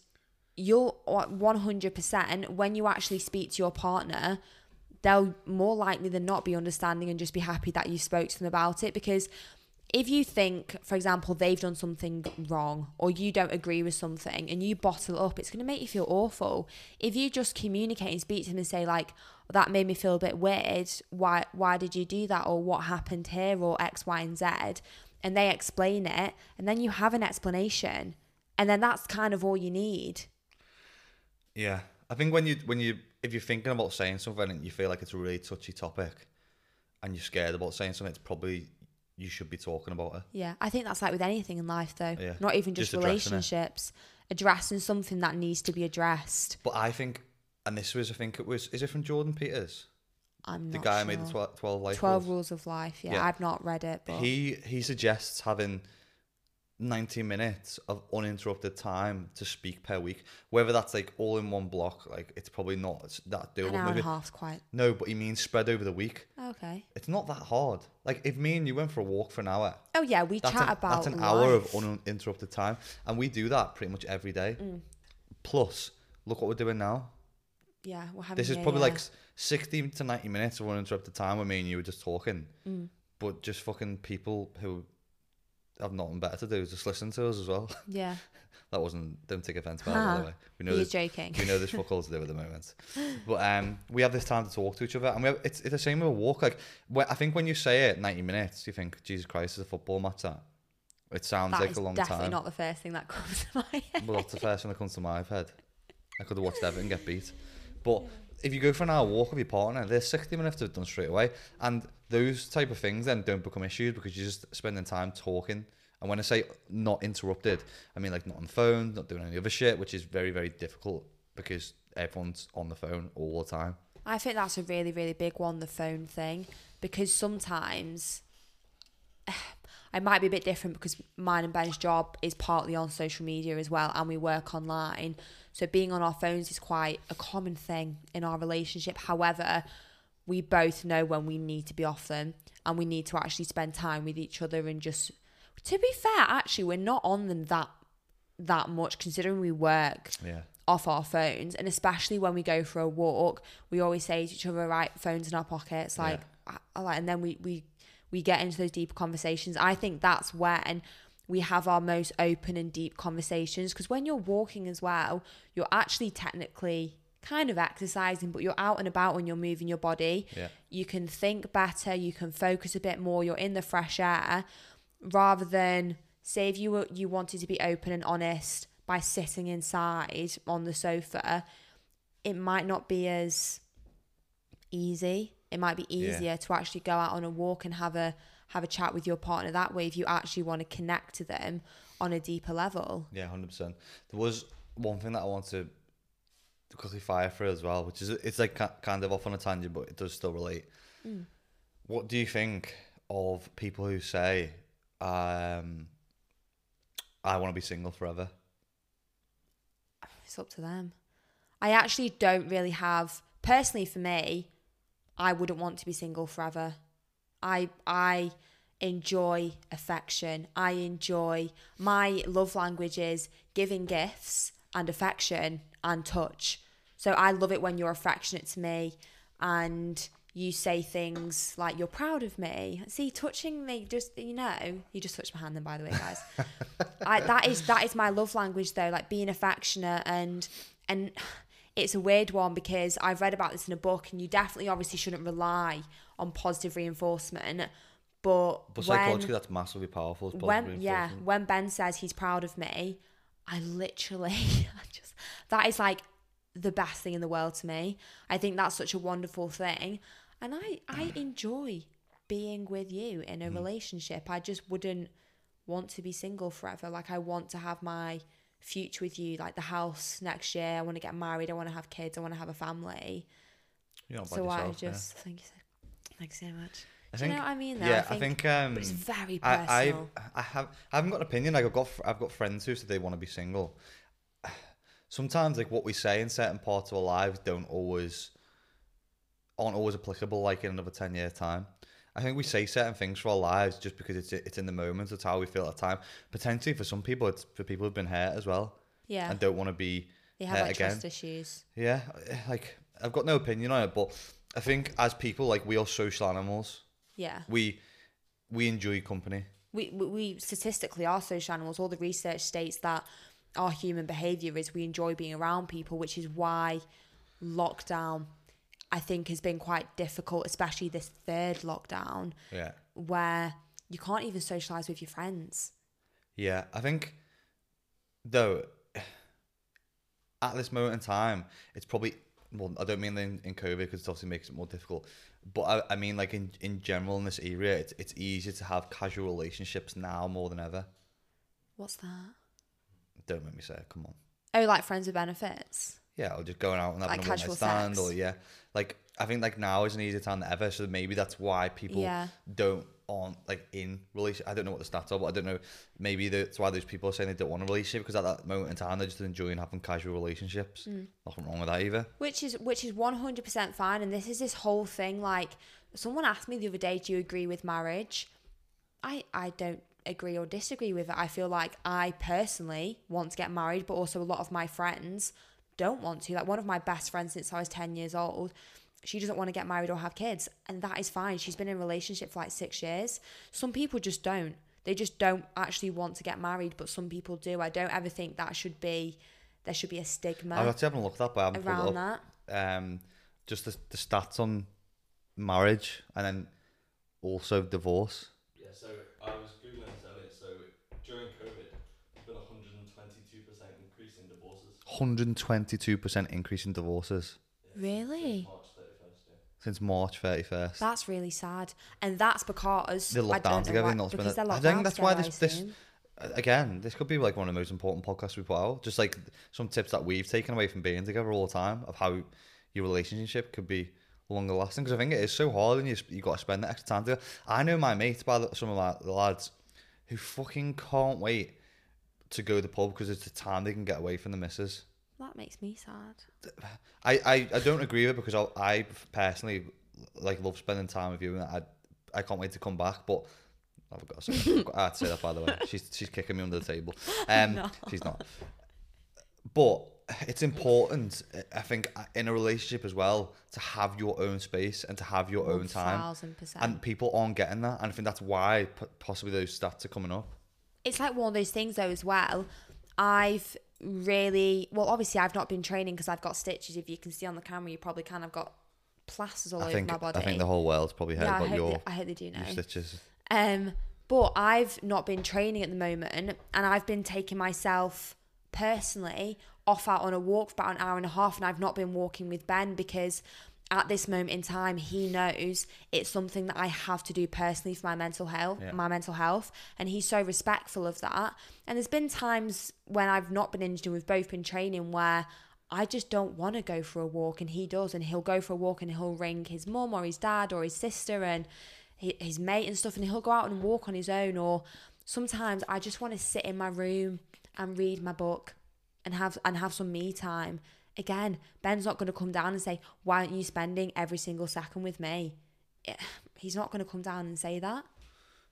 you'll 100% when you actually speak to your partner, they'll more likely than not be understanding and just be happy that you spoke to them about it. Because if you think for example they've done something wrong or you don't agree with something and you bottle up it's going to make you feel awful. If you just communicate and speak to them and say like oh, that made me feel a bit weird. Why why did you do that? Or what happened here? Or x y and z. And they explain it and then you have an explanation. And then that's kind of all you need. Yeah, I think when you when you if you're thinking about saying something and you feel like it's a really touchy topic, and you're scared about saying something, it's probably you should be talking about it. Yeah, I think that's like with anything in life, though. Yeah, Not even just, just addressing it. relationships. Addressing something that needs to be addressed. But I think, and this was I think it was is it from Jordan Peters? I'm The guy sure. made the tw- 12 life 12 rules. rules of life. Yeah, Yeah. I've not read it, but He he suggests having 90 minutes of uninterrupted time to speak per week. Whether that's like all in one block, like it's probably not that an doable. hour and Maybe a half's quite no, but he means spread over the week. okay. It's not that hard. Like if me and you went for a walk for an hour, Oh yeah, we chat an, about that's an hour of uninterrupted time, and we do that pretty much every day. Mm. Plus, look what we're doing now. yeah, we're having This is probably uh, like 60 to 90 minutes of uninterrupted time where me and you were just talking, mm, but just fucking people who have nothing better to do just listen to us as well. yeah. that wasn't, don't take offense by by the way. We know He's this, joking. we know there's fuck all to do at the moment. But um, we have this time to talk to each other, and we have, it's, it's the same with a walk. Like, I think when you say it 90 minutes, you think, Jesus Christ, is a football match that? It sounds That like a long definitely time. not the first thing that comes to my head. Well, that's the first thing that comes to my head. I could have watched Everton get beat. But if you go for an hour walk with your partner, there's 60 minutes to have done straight away. And those type of things then don't become issues because you're just spending time talking. And when I say not interrupted, I mean like not on the phone, not doing any other shit, which is very, very difficult because everyone's on the phone all the time. I think that's a really, really big one, the phone thing, because sometimes I might be a bit different because mine and Ben's job is partly on social media as well, and we work online. So being on our phones is quite a common thing in our relationship. However, we both know when we need to be off them and we need to actually spend time with each other and just to be fair, actually we're not on them that that much considering we work Yeah. off our phones and especially when we go for a walk we always say to each other right phones in our pockets like I, I like and then we we we get into those deeper conversations. I think that's when we have our most open and deep conversations because when you're walking as well you're actually technically kind of exercising but you're out and about when you're moving your body. Yeah. you can think better you can focus a bit more you're in the fresh air rather than say if you were you wanted to be open and honest by sitting inside on the sofa it might not be as easy it might be Yeah. easier to actually go out on a walk and have a have a chat with your partner that way if you actually want to connect to them on a deeper level Yeah, hundred percent. There was one thing that I want to quickly fire through as well, which is it's like kind of off on a tangent, but it does still relate. What do you think of people who say, um, "I want to be single forever"? it's up to them i actually don't really have personally for me i wouldn't want to be single forever. I i enjoy affection. I enjoy my love language is giving gifts and affection and touch. So i love it when you're affectionate to me and you say things like you're proud of me. See touching me just you know you just touched my hand then by the way guys. I, that is that is my love language though like being affectionate and and it's a weird one because I've read about this in a book and you definitely obviously shouldn't rely on positive reinforcement but, But when psychologically, that's massively powerful. When yeah when Ben says he's proud of me I literally I just that is like the best thing in the world to me I think that's such a wonderful thing and I I enjoy being with you in Mm. a relationship I just wouldn't want to be single forever like I want to have my future with you like the house next year I want to get married I want to have kids I want to have a family You're not by so I yourself, yeah. just thank you so thanks so much I do you think, know what I mean though yeah, I think, um, but it's very I, personal I, I have, I haven't got an opinion. Like I've got, I've got friends who say they want to be single. Sometimes, like what we say in certain parts of our lives, don't always, aren't always applicable. Like in another ten year time, I think we say certain things for our lives just because it's it's in the moment. It's how we feel at the time. Potentially for some people, it's for people who've been hurt as well yeah and don't want to be they have hurt like again. trust issues Yeah, like I've got no opinion on it, but I think as people, like we are social animals. yeah We we enjoy company. we, we, we statistically are social animals. All the research states that our human behavior is we enjoy being around people, which is why lockdown, I think, has been quite difficult, especially this third lockdown, Yeah. where you can't even socialize with your friends. Yeah, I think though at this moment in time, it's probably well. I don't mean in, in COVID because it obviously makes it more difficult, but I, I mean like in in general in this area, it's it's easier to have casual relationships now more than ever. What's that? Don't make me say it. Come on. Oh, like friends with benefits. Yeah, or just going out and having Like a one night casual stand, sex. or yeah, like I think like now is an easier time than ever, so maybe that's why people Yeah. don't aren't like in relation. I don't know what the stats are, but I don't know. Maybe that's why those people are saying they don't want a relationship because at that moment in time they're just enjoying having casual relationships. Mm. Nothing wrong with that either. which is which is 100% fine and this is this whole thing like someone asked me the other day do you agree with marriage i i don't agree or disagree with it i feel like i personally want to get married but also a lot of my friends don't want to. Like one of my best friends since i was 10 years old she doesn't want to get married or have kids and that is fine. She's been in a relationship for like six years. Some people just don't. They just don't actually want to get married but some people do. I don't ever think that should be there should be a stigma I've actually haven't looked at that, but I haven't pulled around it up. that. Um, just the, the stats on marriage and then also divorce. Yeah, so 122% increase in divorces Really? since March 31st. That's really sad. And that's because They're locked down together. why- because they're I think down that's why this, this again, this could be like one of the most important podcasts we've put out. Just like some tips that we've taken away from being together all the time of how your relationship could be longer lasting. Because I think it is so hard and you, you got to spend that extra time together. I know my mates, by the, some of my, the lads, who fucking can't wait to go to the pub because it's the time they can get away from the missus. That makes me sad. I, I, I don't agree with it because I, I personally like love spending time with you and I I can't wait to come back but I've got to say. I had to say that by the way she's she's kicking me under the table um No. she's not but it's important I think in a relationship as well to have your own space and to have your own time and people aren't getting that and I think that's why possibly those stats are coming up it's like one of those things though as well. I've really well, obviously I've not been training because I've got stitches. If you can see on the camera, you probably can. I've got plasters all I over think my body. I think the whole world's probably heard yeah, about hope, your, they, I hope they do know. stitches Um, but I've not been training at the moment, and I've been taking myself personally off out on a walk for about an hour and a half, and I've not been walking with Ben because at this moment in time he knows it's something that I have to do personally for my mental health, Yeah. my mental health, and he's so respectful of that. And there's been times when I've not been injured and we've both been training where I just don't want to go for a walk, and he does, and he'll go for a walk and he'll ring his mum or his dad or his sister and his mate and stuff, and he'll go out and walk on his own. Or sometimes I just want to sit in my room and read my book and have and have some me time. Again, Ben's not going to come down and say, "Why aren't you spending every single second with me?" Eh, He's not going to come down and say that.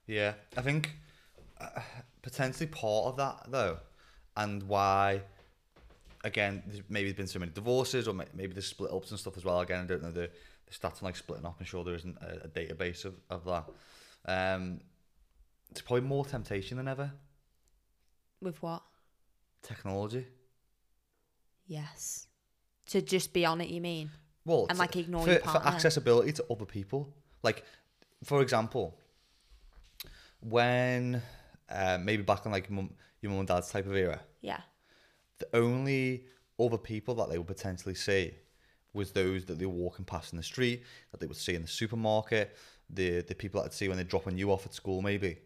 Yeah, I think uh, potentially part of that though, and why, again, there's maybe there's been so many divorces or maybe there's split ups and stuff as well. Again, I don't know the, the stats on like splitting up. I'm sure there isn't a, a database of, of that. Um, it's probably more temptation than ever. With what? Technology. Yes. To just be on it, you mean? Well, And, like, ignore for, your for accessibility to other people. Like, for example, when uh, maybe back in like mum, your mum and dad's type of era, Yeah. the only other people that they would potentially see was those that they were walking past in the street, that they would see in the supermarket, the the people that they'd see when they're dropping you off at school, maybe.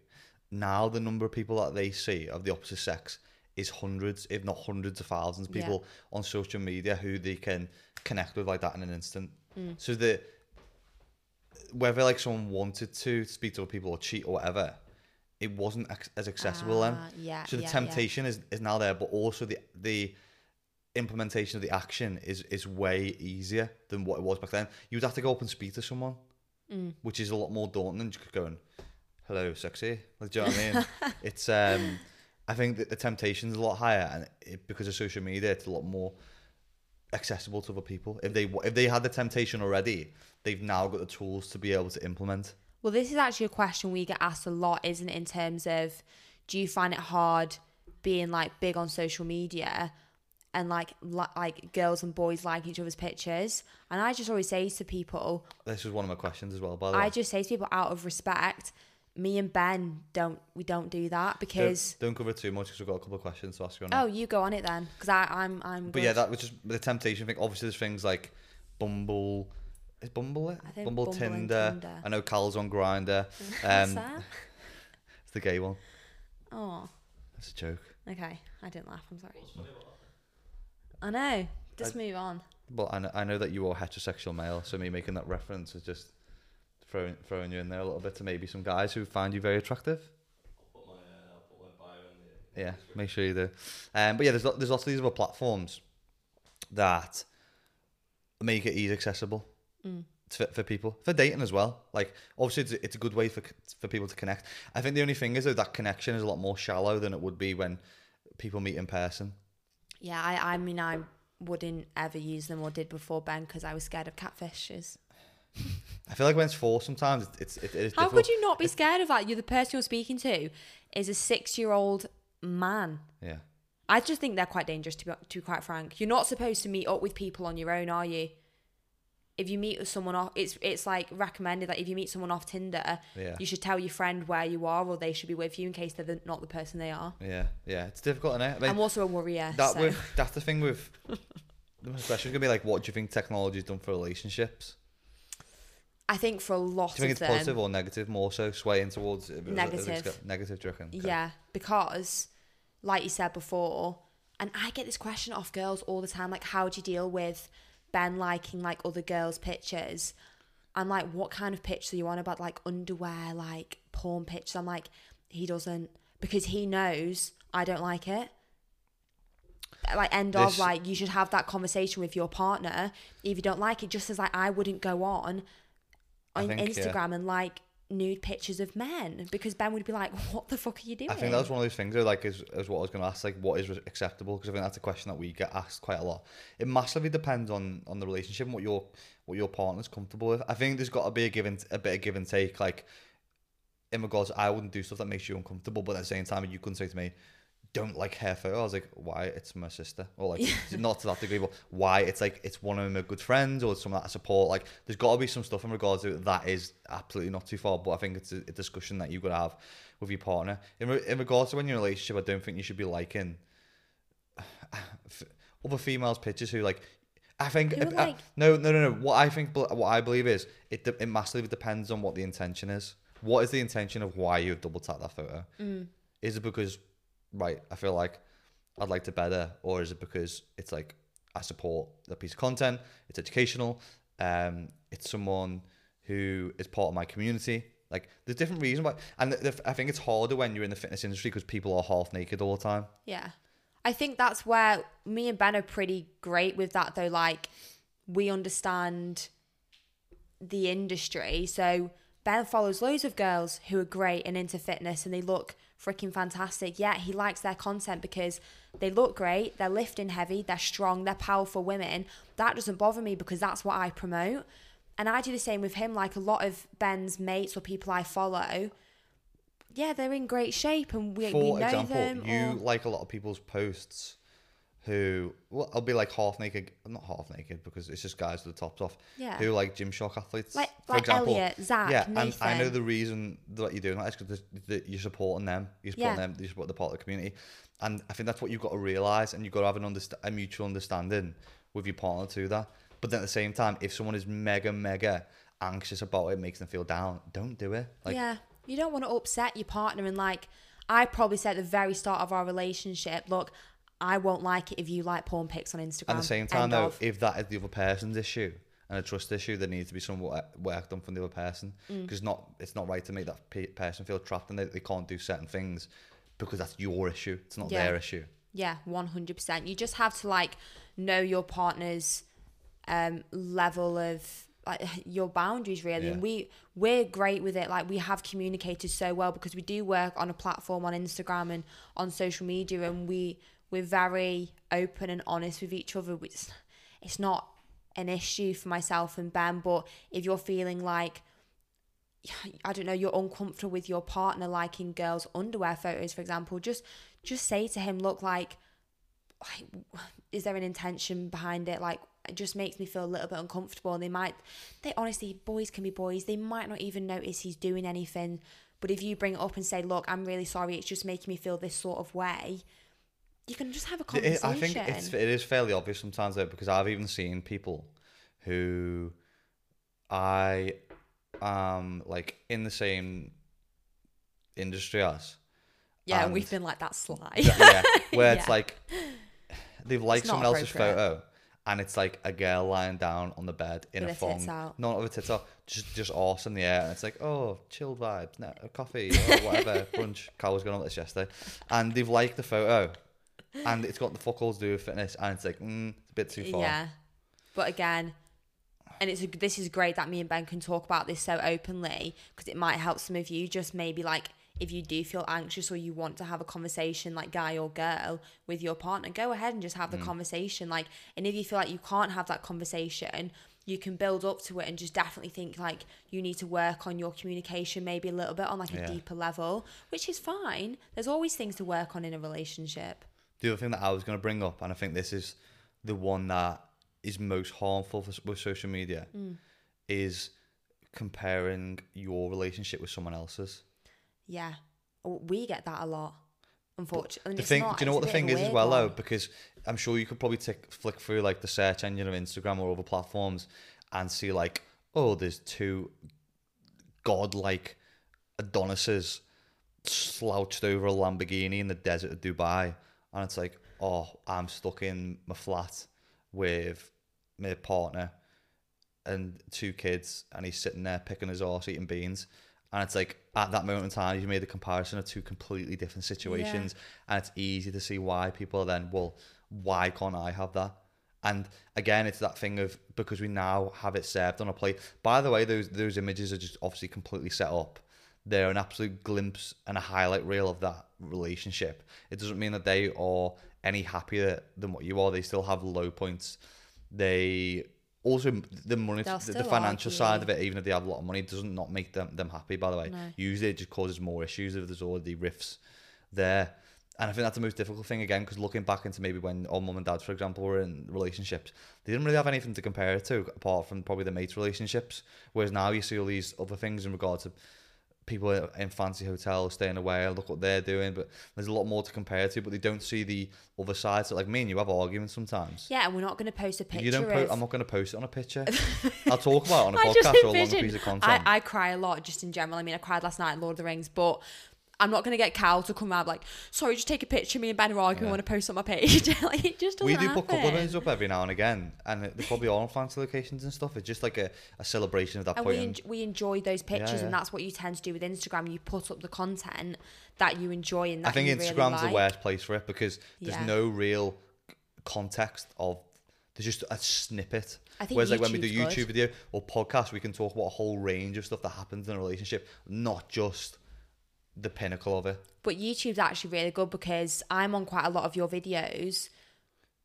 Now the number of people that they see of the opposite sex is hundreds, if not hundreds of thousands of Yeah. people on social media who they can connect with like that in an instant. So the whether like someone wanted to speak to other people or cheat or whatever, it wasn't as accessible then. Ah, yeah, So the yeah, yeah. temptation is, is now there, but also the the implementation of the action is is way easier than what it was back then. You would have to go up and speak to someone, Mm. which is a lot more daunting than just going, "Hello, sexy." Like, do you know what I mean? it's um, I think that the temptation's a lot higher, and it, because of social media, it's a lot more accessible to other people. If they if they had the temptation already, they've now got the tools to be able to implement. Well, this is actually a question we get asked a lot, isn't it? In terms of, do you find it hard being like big on social media and like li- like girls and boys like each other's pictures? And I just always say to people, This is one of my questions as well. By the way, I just say to people out of respect, me and Ben don't we don't do that because don't, don't cover too much because we've got a couple of questions to ask you on. it. oh you go on it then because I I'm I'm But good. yeah, that was just the temptation thing. Obviously, there's things like Bumble. Is Bumble it? I think Bumble, Bumble and Tinder. Tinder. I know Cal's on Grindr. What's Um, that? it's the gay one. Oh, That's a joke. okay. I didn't laugh. I'm sorry. I know. Just move on. But I know, I know that you are heterosexual male, so me making that reference is just throwing throwing you in there a little bit to maybe some guys who find you very attractive. I'll put my uh, I'll put my bio in the. Yeah, make sure you do. Um, but yeah, there's there's lots of these other platforms that make it easy accessible Mm. for, for people for dating as well. Like obviously, it's a, it's a good way for for people to connect. I think the only thing is though that connection is a lot more shallow than it would be when people meet in person. Yeah, I, I mean, I wouldn't ever use them or did before Ben because I was scared of catfishes. I feel like when it's forced, sometimes it's, it's How difficult. could you not be scared of that? You're the person you're speaking to is a six year old man. Yeah, I just think they're quite dangerous to be, to be quite frank. You're not supposed to meet up with people on your own, are you? If you meet with someone off, it's it's like recommended that if you meet someone off Tinder, yeah, you should tell your friend where you are, or they should be with you in case they're the, not the person they are. yeah, yeah. It's difficult, is I mean, I'm also a worrier. that so. with that's the thing with the question is gonna be like, what do you think technology's done for relationships? I think for a lot Do you think of it's them, positive or negative? More so swaying towards is it- is it Negative. Negative, do? Okay. Yeah, because like you said before, and I get this question off girls all the time, like how do you deal with Ben liking like other girls' pictures? I'm like, what kind of pictures are you on about? Like underwear, like porn pictures. I'm like, he doesn't because he knows I don't like it. Like end of like you should have that conversation with your partner if you don't like it. Just as like I wouldn't go on on think, yeah. Instagram and like nude pictures of men because Ben would be like, "What the fuck are you doing?" I think that was one of those things. Though, like, is, is what I was going to ask. Like, what is acceptable? Because I think that's a question that we get asked quite a lot. It massively depends on on the relationship and what your what your partner's comfortable with. I think there's got to be a give and a bit of give and take. Like, in regards, I wouldn't do stuff that makes you uncomfortable, but at the same time, you couldn't say to me, "Don't like hair photo." I was like, "Why? It's my sister," or like, not to that degree, but why? It's like it's one of my good friends or someone that I support. Like, there's got to be some stuff in regards to it that is absolutely not too far. But I think it's a, a discussion that you've got to have with your partner. In, re- in regards to when you're in a relationship, I don't think you should be liking other females' pictures who like. I think uh, like- no, no, no, no. What I think, what I believe is it. It massively depends on what the intention is. What is the intention of why you've double tapped that photo? Mm. Is it because, right? I feel like I'd like to better, or is it because it's like I support the piece of content? It's educational. Um, it's someone who is part of my community. Like, there's different reasons why, and I think it's harder when you're in the fitness industry because people are half naked all the time. Yeah. I think that's where me and Ben are pretty great with that though. Like we understand the industry. So Ben follows loads of girls who are great and into fitness and they look freaking fantastic. Yeah, he likes their content because they look great, they're lifting heavy, they're strong, they're powerful women. That doesn't bother me because that's what I promote. And I do the same with him. Like a lot of Ben's mates or people I follow, yeah, they're in great shape and we, we know example, them. you or- like a lot of people's posts who, well, I'll be like half naked, not half naked because it's just guys with the tops off, Yeah. who like Gymshark athletes. like for like example. Elliot, Zach, yeah, Nathan. and I know the reason that you're doing that is because you're supporting them. You're supporting Yeah. them. You support the part of the community, and I think that's what you've got to realize, and you've got to have an underst- a mutual understanding with your partner to that. But then at the same time, if someone is mega mega anxious about it, makes them feel down, don't do it. Like, yeah, you don't want to upset your partner and like I probably said at the very start of our relationship, look, I won't like it if you like porn pics on Instagram. At the same time, End though, of. if that is the other person's issue and a trust issue, there needs to be some work, done from the other person Mm. because not it's not right to make that pe- person feel trapped and they, they can't do certain things because that's your issue. It's not Yeah. their issue. Yeah, one hundred percent. You just have to like know your partner's um level of like your boundaries really. Yeah. And we we're great with it. Like we have communicated so well because we do work on a platform on Instagram and on social media and we we're very open and honest with each other. Which it's not an issue for myself and Ben, but if you're feeling like I don't know, you're uncomfortable with your partner liking girls' underwear photos, for example, just just say to him, look, like, like, is there an intention behind it? Like, it just makes me feel a little bit uncomfortable. And they might, they honestly, boys can be boys. They might not even notice he's doing anything. But if you bring it up and say, look, I'm really sorry, it's just making me feel this sort of way, you can just have a It- conversation. I think it's, it is fairly obvious sometimes though because I've even seen people who I am like in the same industry as. yeah, and we've been like that sly. yeah, where it's like they've liked someone else's photo and it's like a girl lying down on the bed in With a thong, out. not with tits out, just just arse in the air, and it's like oh, chilled vibes, no, coffee or oh, whatever, brunch. Carl was going on with this yesterday, and they've liked the photo, and it's got the fuck all to do with fitness, and it's like mm, it's a bit too far. Yeah, but again, and it's a, this is great that me and Ben can talk about this so openly because it might help some of you. Just maybe like if you do feel anxious or you want to have a conversation, like guy or girl, with your partner, go ahead and just have the Mm. conversation. Like, and if you feel like you can't have that conversation. You can build up to it and just definitely think like you need to work on your communication maybe a little bit on like a Yeah. deeper level, which is fine. There's always things to work on in a relationship. The other thing that I was going to bring up, and I think this is the one that is most harmful for, with social media, Mm. is comparing your relationship with someone else's. Yeah, we get that a lot. Unfortunately, the thing, do you know what the thing is as well though? Because I'm sure you could probably tick, flick through like the search engine of Instagram or other platforms and see like, oh, there's two godlike Adonises slouched over a Lamborghini in the desert of Dubai, and it's like, oh, I'm stuck in my flat with my partner and two kids, and he's sitting there picking his arse, eating beans. And it's like at that moment in time, you made a comparison of two completely different situations, and it's easy to see why people are then, well, why can't I have that? And again, it's that thing of because we now have it served on a plate. By the way, those those images are just obviously completely set up. They're an absolute glimpse and a highlight reel of that relationship. It doesn't mean that they are any happier than what you are. They still have low points. They also the money, the, the financial argue. side of it, even if they have a lot of money, does not make them them happy. By the way, No. usually it just causes more issues if there's already rifts there. And I think that's the most difficult thing again, because looking back into maybe when our mum and dad, for example, were in relationships, they didn't really have anything to compare it to apart from probably the mates relationships. Whereas now you see all these other things in regard to people in fancy hotels staying away. Look what they're doing, but there's a lot more to compare to. But they don't see the other side. So like me and you have arguments sometimes. Yeah, and we're not going to post a picture. you don't. of... I'm not going to post it on a picture. I'll talk about it on a podcast or a longer piece of content. I, I cry a lot just in general. I mean, I cried last night at Lord of the Rings, but I'm not going to get Cal to come out like, sorry, just take a picture of me and Ben are arguing. Yeah. want to post on my page. like, it just we do happen. put couple of things up every now and again, and they're probably are on fancy locations and stuff. It's just like a, a celebration of that And point. we, en- we enjoy those pictures, yeah. and that's what you tend to do with Instagram. You put up the content that you enjoy and that I think Instagram's really like. the worst place for it because there's Yeah. no real context of. There's just a snippet. I think Whereas like when we do YouTube good. video or podcast, we can talk about a whole range of stuff that happens in a relationship, not just the pinnacle of it. But YouTube's actually really good because I'm on quite a lot of your videos,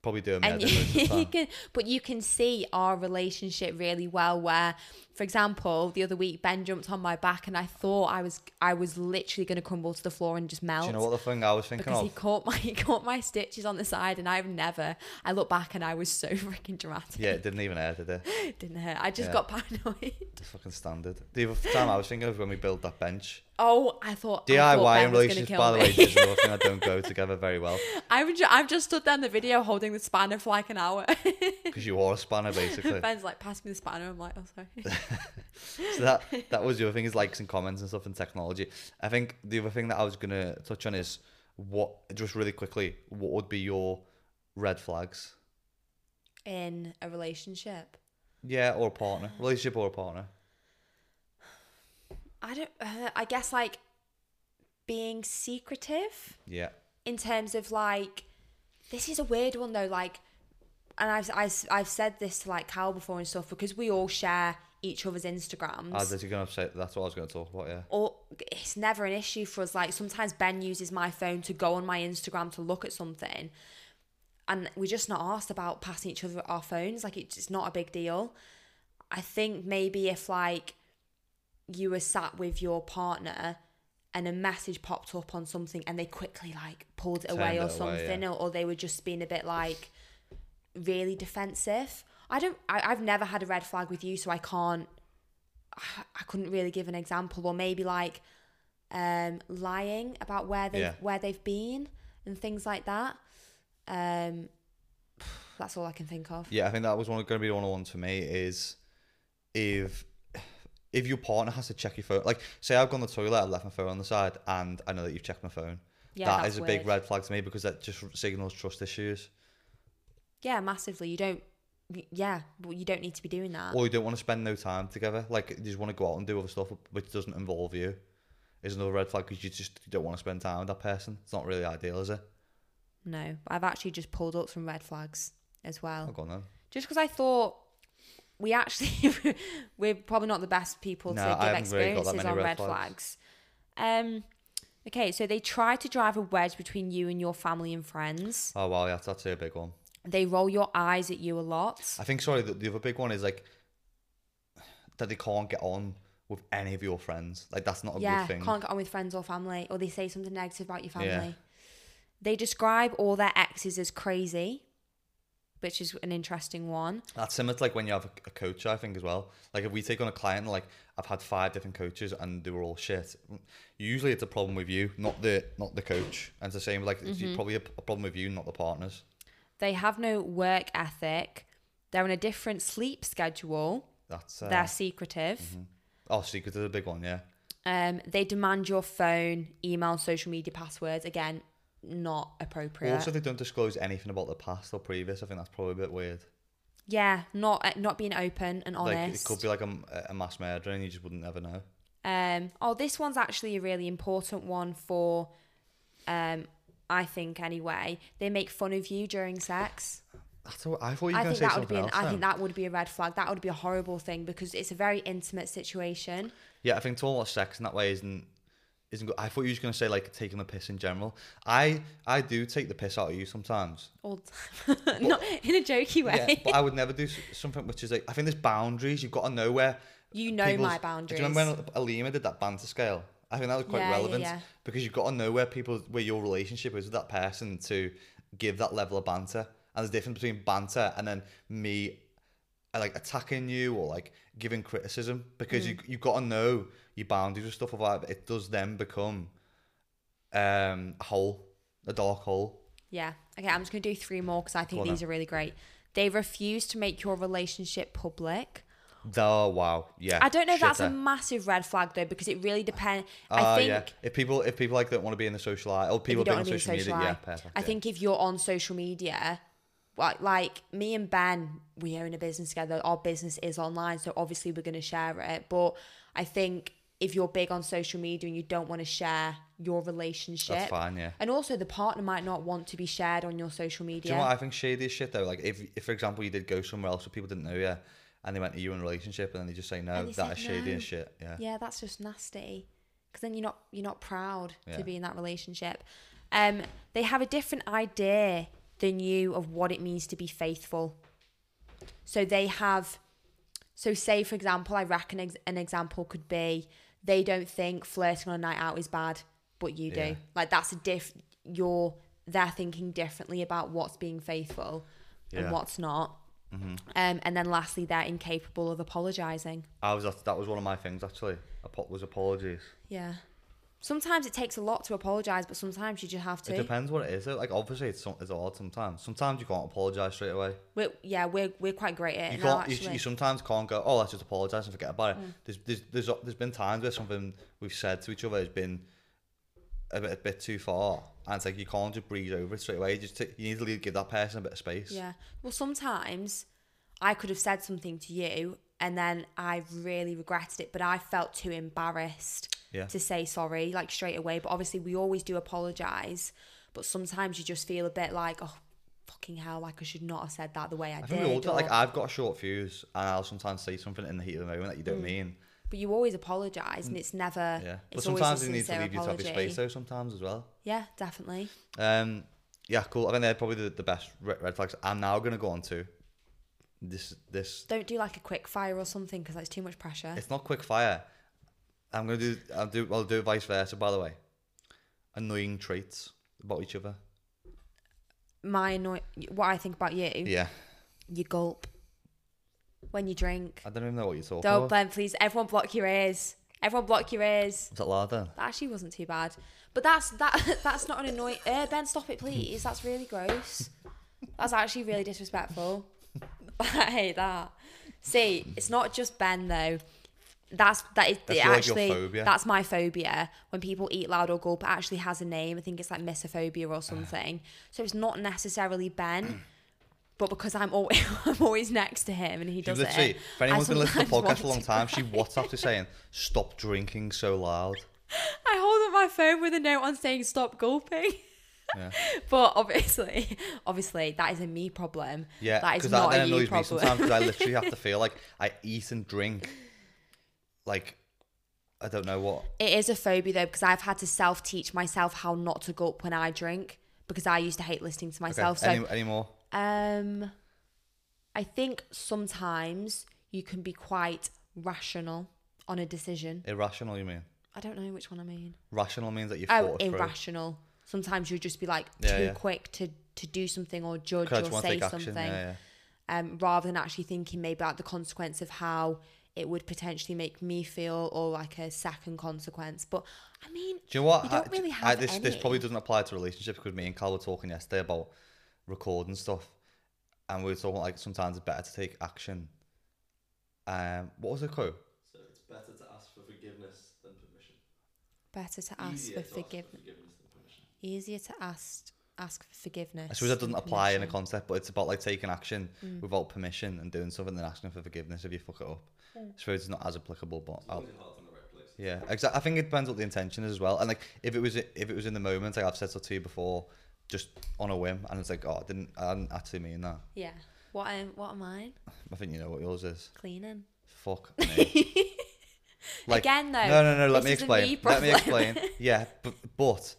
Probably doing and medicine most of the you can, but you can see our relationship really well. Where, for example, the other week Ben jumped on my back, and I thought I was I was literally going to crumble to the floor and just melt. Do you know what the thing I was thinking because he caught my he caught my stitches on the side, and I've never. I look back and I was so freaking dramatic. Yeah, it didn't even hurt, did it? Didn't hurt. I just Yeah. got paranoid. It's fucking standard. The other time I was thinking of when we built that bench. Oh, I thought I DIY thought Ben and was gonna relationships, kill by the me. way, is another thing that don't go together very well. I've ju- I've just stood there in the video holding the spanner for like an hour. Because you are a spanner, basically. Ben's like, pass me the spanner. I'm like, oh sorry. so that that was the other thing is likes and comments and stuff in technology. I think the other thing that I was gonna touch on is what just really quickly, what would be your red flags? In a relationship, Yeah, or a partner, relationship or a partner. I don't. Uh, I guess like being secretive Yeah, in terms of like this is a weird one though. Like, and I've I've, I've said this to like Cal before and stuff because we all share each other's Instagrams. I was literally gonna say that's what I was gonna talk about. Yeah, or it's never an issue for us. Like sometimes Ben uses my phone to go on my Instagram to look at something, and we're just not asked about passing each other our phones. Like it's not a big deal. I think maybe if like you were sat with your partner and a message popped up on something and they quickly like pulled it away or it away, something, yeah. or, or they were just being a bit like really defensive. I don't. I, I've never had a red flag with you, so I can't. I, I couldn't really give an example, or maybe like um, lying about where they Yeah. have where they've been and things like that. Um, that's all I can think of. yeah. I think that was one gonna be one of the ones for me is if if your partner has to check your phone. Like, say I've gone to the toilet, I've left my phone on the side, and I know that you've checked my phone. Yeah, that is a big red flag to me because that just signals trust issues. Yeah, massively. You don't yeah, but you don't need to be doing that. or you don't want to spend no time together. Like you just want to go out and do other stuff which doesn't involve you. Is another red flag because you just don't want to spend time with that person. It's not really ideal, is it? no, I've actually just pulled up some red flags as well. Oh, go on then. Just because I thought we actually we're probably not the best people No, to give haven't really got that experiences many on red red flags. flags. Um, okay, so they try to drive a wedge between you and your family and friends. Oh wow, yeah, that's a big one. They roll your eyes at you a lot. I think sorry, the, the other big one is like that they can't get on with any of your friends. Like that's not a yeah, good thing. can't get on with friends or family, or they say something negative about your family. Yeah. They describe all their exes as crazy, which is an interesting one. That's similar to like when you have a, a coach, I think as well. Like if we take on a client, like I've had five different coaches and they were all shit. Usually it's a problem with you, not the not the coach. And it's the same like it's Mm-hmm. probably a, a problem with you, not the partners. They have no work ethic. They're on a different sleep schedule. That's uh, They're secretive. oh, secret is a big one, yeah. Um, they demand your phone, email, social media passwords. Again, not appropriate. Also, they don't disclose anything about the past or previous. I think that's probably a bit weird. yeah, not uh, not being open and Like it could be like a, a mass murder, and you just wouldn't ever know. Um, oh, this one's actually a really important one for, um, I think anyway. They make fun of you during sex. That's I thought you were going to think say that would be an, else. I think that would be a red flag. That would be a horrible thing because it's a very intimate situation. Yeah, I think talking about sex in that way isn't isn't good. I thought you were just going to say like taking the piss in general. I I do take the piss out of you sometimes. All the time. not in a jokey way. Yeah, but I would never do something which is like I think there's boundaries. You've got to know where. you know my boundaries. Do you remember when Alima did that banter scale? I think that was quite Yeah, yeah, relevant yeah. because you've got to know where people where your relationship is with that person to give that level of banter. And there's a difference between banter and then me uh, like attacking you or like giving criticism because Mm. you you've got to know your boundaries and stuff like that. It does then become um a hole, a dark hole. Yeah. Okay, I'm just going to do three more because I think these are really great. They refuse to make your relationship public. Oh wow, yeah. I don't know if that's a massive red flag though because it really depends. Ah, I think yeah. If people if people like don't want to be in the social eye, or people don't want to be in social media, yeah, perfect. I yeah. think if you're on social media, like like me and Ben, we own a business together. Our business is online, so obviously we're going to share it. But I think if you're big on social media and you don't want to share your relationship, that's fine. Yeah. and also the partner might not want to be shared on your social media. Do you know what I think shady shit though? Like if, if for example you did go somewhere else where people didn't know you, and they went to you in a relationship, and then they just say no, And that said is shady no. as shit. Yeah. yeah, that's just nasty. Because then you're not you're not proud Yeah. to be in that relationship. Um, they have a different idea than you of what it means to be faithful. So they have, so say for example, I reckon ex- an example could be they don't think flirting on a night out is bad, but you do. Yeah. Like that's a diff. You're they're thinking differently about what's being faithful and what's not. Um, and then lastly, they're incapable of apologizing. I was that, was one of my things actually. Apo- was apologies. Yeah. Sometimes it takes a lot to apologize, but sometimes you just have to. It depends what it is. Like obviously it's, it's odd sometimes. Sometimes you can't apologize straight away. We're, yeah, we're we're quite great at You it now. can't. You, you sometimes can't go. Oh, let's just apologize and forget about it. Mm. There's, there's there's there's been times where something we've said to each other has been a bit a bit too far, and it's like you can't just breeze over it straight away. You just take, you need to leave, give that person a bit of space. yeah. Well, sometimes I could have said something to you, and then I really regretted it, but I felt too embarrassed Yeah. to say sorry, like straight away. But obviously, we always do apologize. But sometimes you just feel a bit like, oh, fucking hell, like I should not have said that the way I, I did. think we all do. Like or- I've got a short fuse, and I'll sometimes say something in the heat of the moment that you don't mm. mean. But you always apologize, and it's never. Yeah, but It's sometimes always a you need to leave you to have your space though. Sometimes as well. Yeah, definitely. Um, yeah, cool. I think they're probably the, the best red, red flags. I'm now gonna go on to this. This Don't do like a quick fire or something because that's too much pressure. it's not quick fire. I'm gonna do. I'll do. I'll do it vice versa. By the way, annoying traits about each other. My annoy- what I think about you, Yeah, you gulp when you drink. I don't even know what you're talking Don't about. Ben, please. Everyone block your ears. Everyone block your ears. Was that loud then? That actually wasn't too bad. But that's that. That's not an annoying. Uh, ben, stop it, please. That's really gross. That's actually really disrespectful. I hate that. See, it's not just Ben though. That's that is That's it your, like, your actually phobia. that's my phobia. When people eat loud or gulp, it actually has a name. I think it's like misophobia or something. So it's not necessarily Ben, But because I'm always I'm always next to him and he does literally, it. if anyone's been listening to the podcast for a long time, she WhatsApped us saying, "Stop drinking so loud." I hold up my phone with a note on saying stop gulping. Yeah. But obviously, obviously that is a me problem. Yeah, That is not that a you annoys me problem. sometimes because I literally have to feel like I eat and drink, like I don't know what. It is a phobia though because I've had to self teach myself how not to gulp when I drink because I used to hate listening to Okay, myself. So any, any more? Um, I think sometimes you can be quite rational on a decision. Irrational, you mean? I don't know which one I mean. Rational means that you Oh, it through. irrational. Sometimes you'll just be like Yeah, too yeah. quick to to do something or judge or just want to say something, Yeah, yeah. um, rather than actually thinking maybe about the consequence of how it would potentially make me feel or like a second consequence. But I mean, Do you know what? You don't I- really have this this any. probably doesn't apply to relationships because me and Cal were talking yesterday about recording stuff, and we were talking like sometimes it's better to take action. Um, what was the quote? So it's better to ask for forgiveness than permission. better to ask Easier for to ask for forgiveness. forgiveness than permission. Easier to ask ask for forgiveness. I suppose that doesn't apply in a concept, but it's about like taking action Mm. without permission and doing something and asking for forgiveness if you fuck it up. I suppose it's not as applicable, but As I'll, long as your heart's in the right place. yeah, exactly. I think it depends what the intention is as well. And like if it was if it was in the moment, like I've said so to you before, just on a whim, and it's like, oh, I didn't, I didn't actually mean that. Yeah. What am what am I? I think you know what yours is. Cleaning. Fuck me. like, Again though. No, no, no. Let me explain. me Let me explain. Yeah, but, but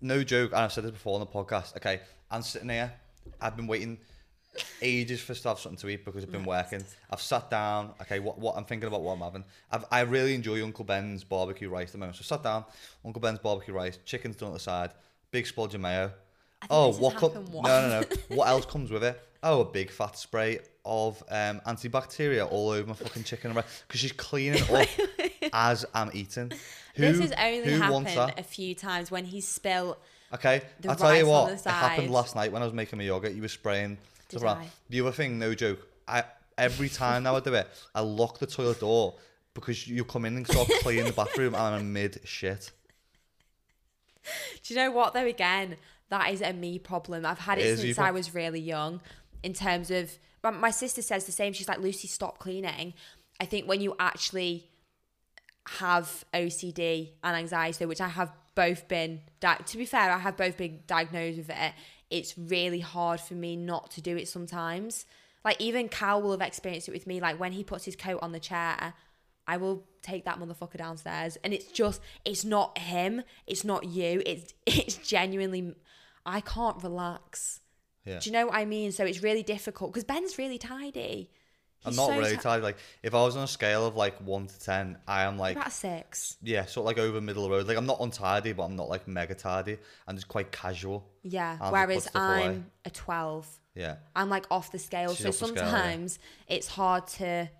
no joke. And I've said this before on the podcast. Okay, I'm sitting here. I've been waiting ages for to have something to eat because I've been working. I've sat down. Okay, what what I'm thinking about what I'm having. I've, I really enjoy Uncle Ben's barbecue rice at the moment. So I sat down. Uncle Ben's barbecue rice. Chicken's done at the side. Big splodge of mayo. I Oh, what? No, no, no. what else comes with it? Oh, a big fat spray of um, antibacteria all over my fucking chicken and because she's cleaning up as I'm eating. Who, this has only happened a few times when he's spilt. Okay, the I'll tell you what. It happened last night when I was making my yogurt. You were spraying. Did. I? The other thing, no joke. I every time now I do it, I lock the toilet door because you come in and start cleaning the bathroom and I'm mid shit. Do you know what though? Again, that is a me problem. I've had It it, since I was really young. In terms of, my sister says the same. She's like, Lucy, stop cleaning. I think when you actually have OCD and anxiety, which I have both been. Di- to be fair, I have both been diagnosed with it. It's really hard for me not to do it sometimes. Like even Cal will have experienced it with me. Like when he puts his coat on the chair, I will take that motherfucker downstairs, and it's just it's not him, it's not you, it's it's genuinely I can't relax. Yeah. Do you know what I mean? So it's really difficult because Ben's really tidy. I'm not so really ti- tired. Like if I was on a scale of like one to ten, I am like about six. yeah, sort of like over middle of the road. Like I'm not untidy, but I'm not like mega tidy. I'm just quite casual. Yeah. Just Whereas put stuff away. I'm a twelve. Yeah. I'm like off the scale. She's so the scale, yeah. sometimes it's hard to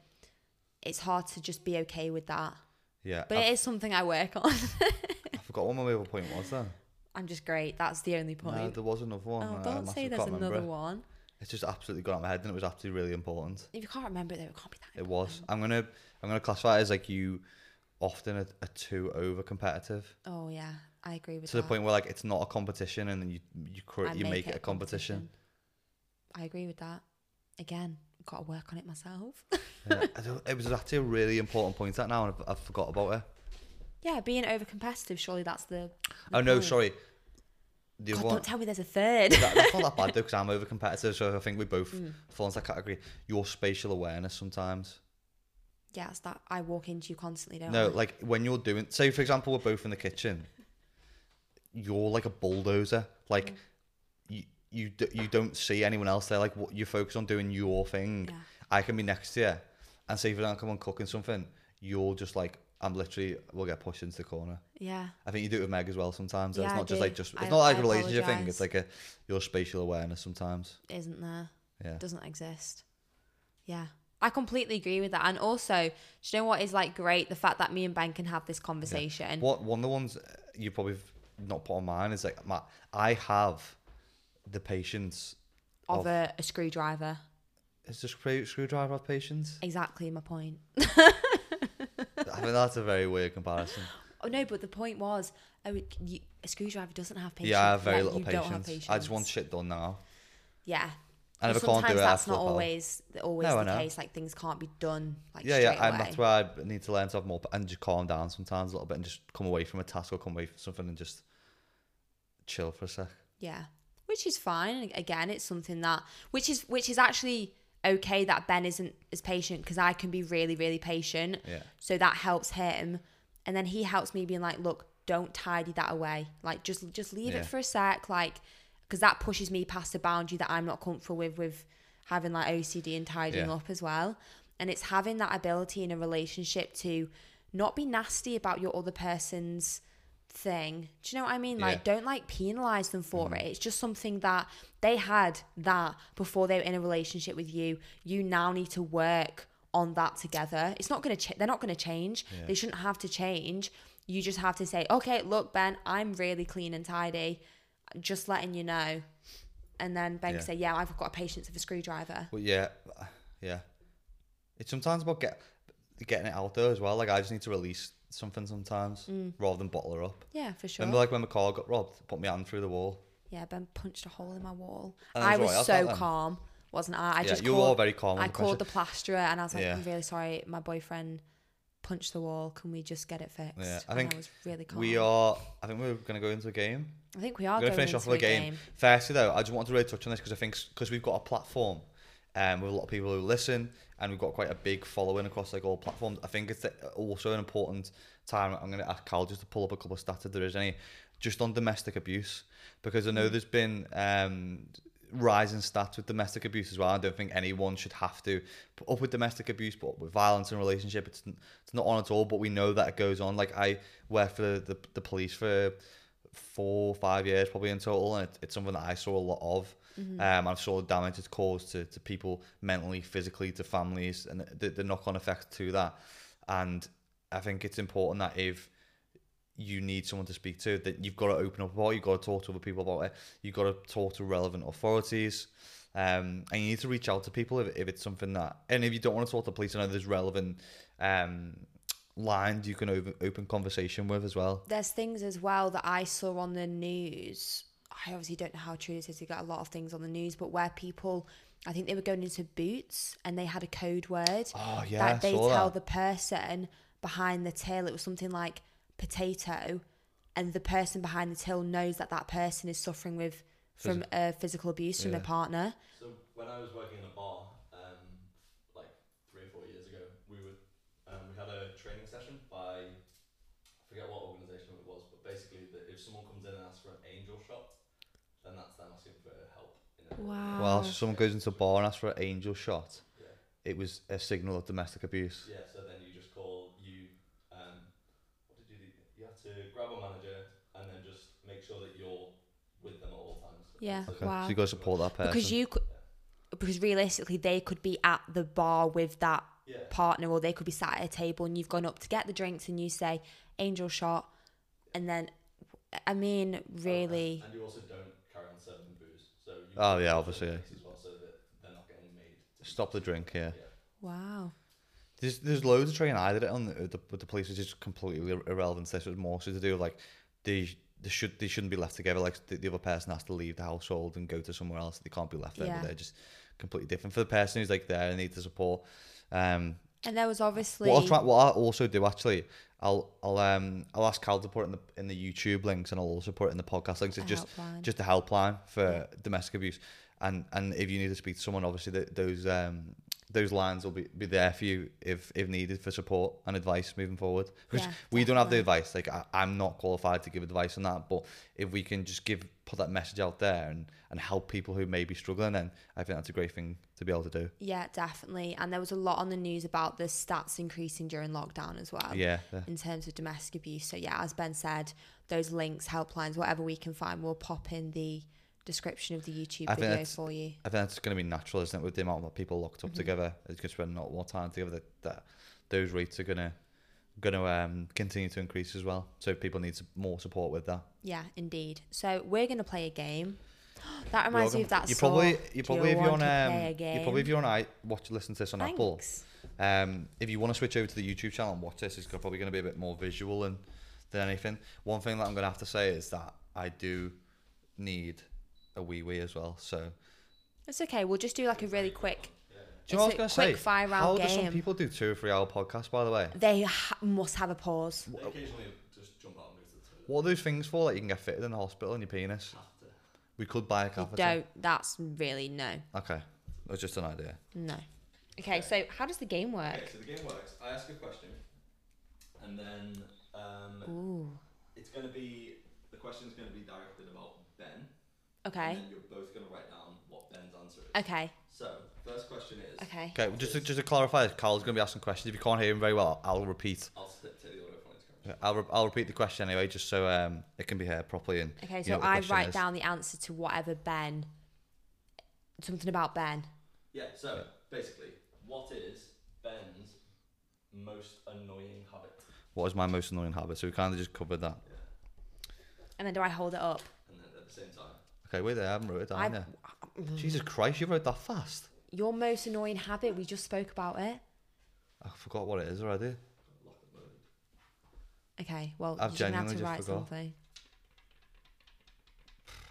it's hard to just be okay with that. Yeah. But I, it is something I work on. I forgot what my other point was then. I'm just great. That's the only point. No, there was another one. oh, don't say there's another it. one. It's just absolutely gone out of my head, and it was absolutely really important. If you can't remember it, though, it can't be that. It was. I'm gonna I'm gonna classify it as like you often are, are too over competitive Oh yeah, I agree with that. to that. the point where like it's not a competition, and then you you cr- you make, it a competition. I agree with that. Again, I've got to work on it myself. yeah. I it was actually a really important point that now, and I've, I've forgot about it. yeah, being over competitive. Surely that's the. the Oh no, point. sorry. The God, one. don't tell me there's a third. that, that's not that bad though, because I'm over competitive, so I think we both Mm. fall into that category. Your spatial awareness sometimes. yeah, it's that I walk into you constantly, don't No, I? like when you're doing, say for example, we're both in the kitchen. You're like a bulldozer. Like Mm. You, you, d- you don't see anyone else there. Like what you focus on doing your thing. Yeah. I can be next to you, and say if I don't come on cooking something, you're just like I'm literally will get pushed into the corner. Yeah. I think you do it with Meg as well sometimes. Yeah, it's not just like just it's I- not like I a relationship thing. It's like a your spatial awareness sometimes. Isn't there? Yeah. Doesn't exist. Yeah. I completely agree with that. And also, do you know what is like great? The fact that me and Ben can have this conversation. What one of the ones uh, you probably not put on mine is like my I have the patience of of- a, a screwdriver. Is the screw, screwdriver have patience? Exactly my point. I mean that's a very weird comparison. Oh no, but the point was, oh, you, a screwdriver doesn't have patience. yeah, I have very like, little patience. Patience. I just want shit done now. Yeah, And if I can't do sometimes it, that's not always always No, the case. Like things can't be done like yeah, yeah, and that's why I need to learn to have more and just calm down sometimes a little bit and just come away from a task or come away from something and just chill for a sec. Yeah, which is fine. Again, it's something that which is which is actually okay that Ben isn't as patient because I can be really really patient. Yeah. So that helps him, and then he helps me being like, look, don't tidy that away. Like just just leave Yeah. it for a sec. Like because that pushes me past a boundary that I'm not comfortable with with having like OCD and tidying Yeah. up as well. And it's having that ability in a relationship to not be nasty about your other person's thing. Do you know what I mean? Like, Yeah. Don't like penalize them for mm-hmm. it. It's just something that they had that before they were in a relationship with you. You now need to work on that together. It's not going to ch- they're not going to change. Yeah. They shouldn't have to change. You just have to say, "Okay, look, Ben, I'm really clean and tidy. Just letting you know." And then Ben Yeah. can say, "Yeah, I've got a patience of a screwdriver." But yeah, uh, yeah. It's sometimes about get getting it out there as well. Like I just need to release something sometimes mm. rather than bottle her up. Yeah, for sure. Remember, like when my car got robbed, put my hand through the wall. yeah, Ben punched a hole in my wall. And I was right, so calm, wasn't I? I yeah, just you were called, all very calm. I called the plasterer and I was like, Yeah. I'm really sorry, my boyfriend punched the wall. Can we just get it fixed? Yeah, I And think I was really calm. We are. I think we're going to go into a game. I think we are We're going to finish off with a game. game. Firstly, though, I just wanted to really touch on this because I think because we've got a platform um, with a lot of people who listen and we've got quite a big following across like all platforms. I think it's also an important time. I'm going to ask Cal just to pull up a couple of stats if there is any, just on domestic abuse because I know there's been um, rising stats with domestic abuse as well. I don't think anyone should have to put up with domestic abuse, but with violence in a relationship, it's it's not on at all. But we know that it goes on. Like I work for the, the, the police for four, five years probably in total, and it, it's something that I saw a lot of. Um, I've saw the damage it's caused to, to people mentally, physically, to families, and the, the knock on effect to that. And I think it's important that if you need someone to speak to, that you've got to open up about it, you've got to talk to other people about it, you've got to talk to relevant authorities. Um, and you need to reach out to people if, if it's something that, and if you don't want to talk to police, I know there's relevant um, lines you can open, open conversation with as well. There's things as well that I saw on the news. I obviously don't know how true this is. We got a lot of things on the news, but where people, I think they were going into boots and they had a code word Oh yeah, that they saw tell that. the person behind the till. It was something like potato, and the person behind the till knows that that person is suffering with from uh, physical abuse from Yeah. their partner. So when I was working in a bar, um, like three or four years ago, we were um, we had a training session by I forget what organisation it was, but basically that if someone comes in and asks for an angel shot, then that's them asking for help. In it. Wow. Well, if someone goes into a bar and asks for an angel shot, Yeah. it was a signal of domestic abuse. Yeah. So then you just call you. Um, what did you do? You have to grab a manager and then just make sure that you're with them at all times. Yeah, So Okay. Wow. So you got to support that person. because you could, because realistically they could be at the bar with that Yeah. partner or they could be sat at a table and you've gone up to get the drinks and you say angel shot and then i mean really And you also don't getting yeah, obviously. be Stop the drink, yeah. wow There's there's loads of training I did it on the, the with the police, is completely irrelevant. This was more so to do with like they they should they shouldn't be left together. Like the, the other person has to leave the household and go to somewhere else. They can't be left there. Yeah. They're just completely different for the person who's like there and need the support. Um, and there was obviously what I'll try, what I also do actually, I'll I'll um I'll ask Cal to put it in the in the YouTube links and I'll also put it in the podcast links. It's just helpline. just a helpline for domestic abuse. And and if you need to speak to someone, obviously th those um those lines will be, be there for you if if needed for support and advice moving forward. Because Yeah, we don't have the advice. Like I, I'm not qualified to give advice on that. But if we can just give put that message out there and and help people who may be struggling, then I think that's a great thing to be able to do. yeah definitely and there was a lot on the news about the stats increasing during lockdown as well yeah. yeah. in terms of domestic abuse so yeah as ben said those links helplines whatever we can find we'll pop in the description of the youtube I video for you I think that's going to be natural, isn't it? With the amount of people locked up Mm-hmm. together, it's going to spend a lot more time together. That, that those rates are going to going to um, continue to increase as well. So people need more support with that. Yeah, indeed. So we're gonna play a game. That reminds me of that You probably you probably if you're on um, you probably if you're on I watch listen to this on Apple. Um, if you want to switch over to the YouTube channel and watch this, it's probably going to be a bit more visual than than anything. One thing that I'm going to have to say is that I do need a wee wee as well. So It's okay. We'll just do like a really quick. Do you know what It's I a was going quick to say? fire round How do some game. people do two or three hour podcasts, by the way? They ha- must have a pause. They occasionally just jump out and go to the toilet. What are those things for? Like you can get fitted in the hospital in your penis? Catheter. We could buy a You catheter. don't. That's really no, Okay. That's just an idea. no. Okay, so how does the game work? Okay, so the game works. I ask a question, and then um, Ooh. it's going to be the question's going to be directed about Ben. Okay. And then you're both going to write down what Ben's answer is. Okay. So first question is. Okay. Okay, well, just to, just to clarify, Carl's going to be asking questions. If you can't hear him very well, I'll repeat. I'll sit take the order from Instagram. Yeah, I'll, re- I'll repeat the question anyway, just so um, it can be heard properly. And Okay. you So know what the I question write is. down the answer to whatever Ben. Something about Ben. Yeah. So basically, what is Ben's most annoying habit? What is my most annoying habit? So we kind of just covered that. And then do I hold it up? And then at the same time, Okay, wait there, I haven't wrote it down yet. Uh, mm. Jesus Christ, you wrote that fast. Your most annoying habit. We just spoke about it. I forgot what it is already. lock and load. Okay. Well, I've you're gonna have genuinely to just write forgot. something.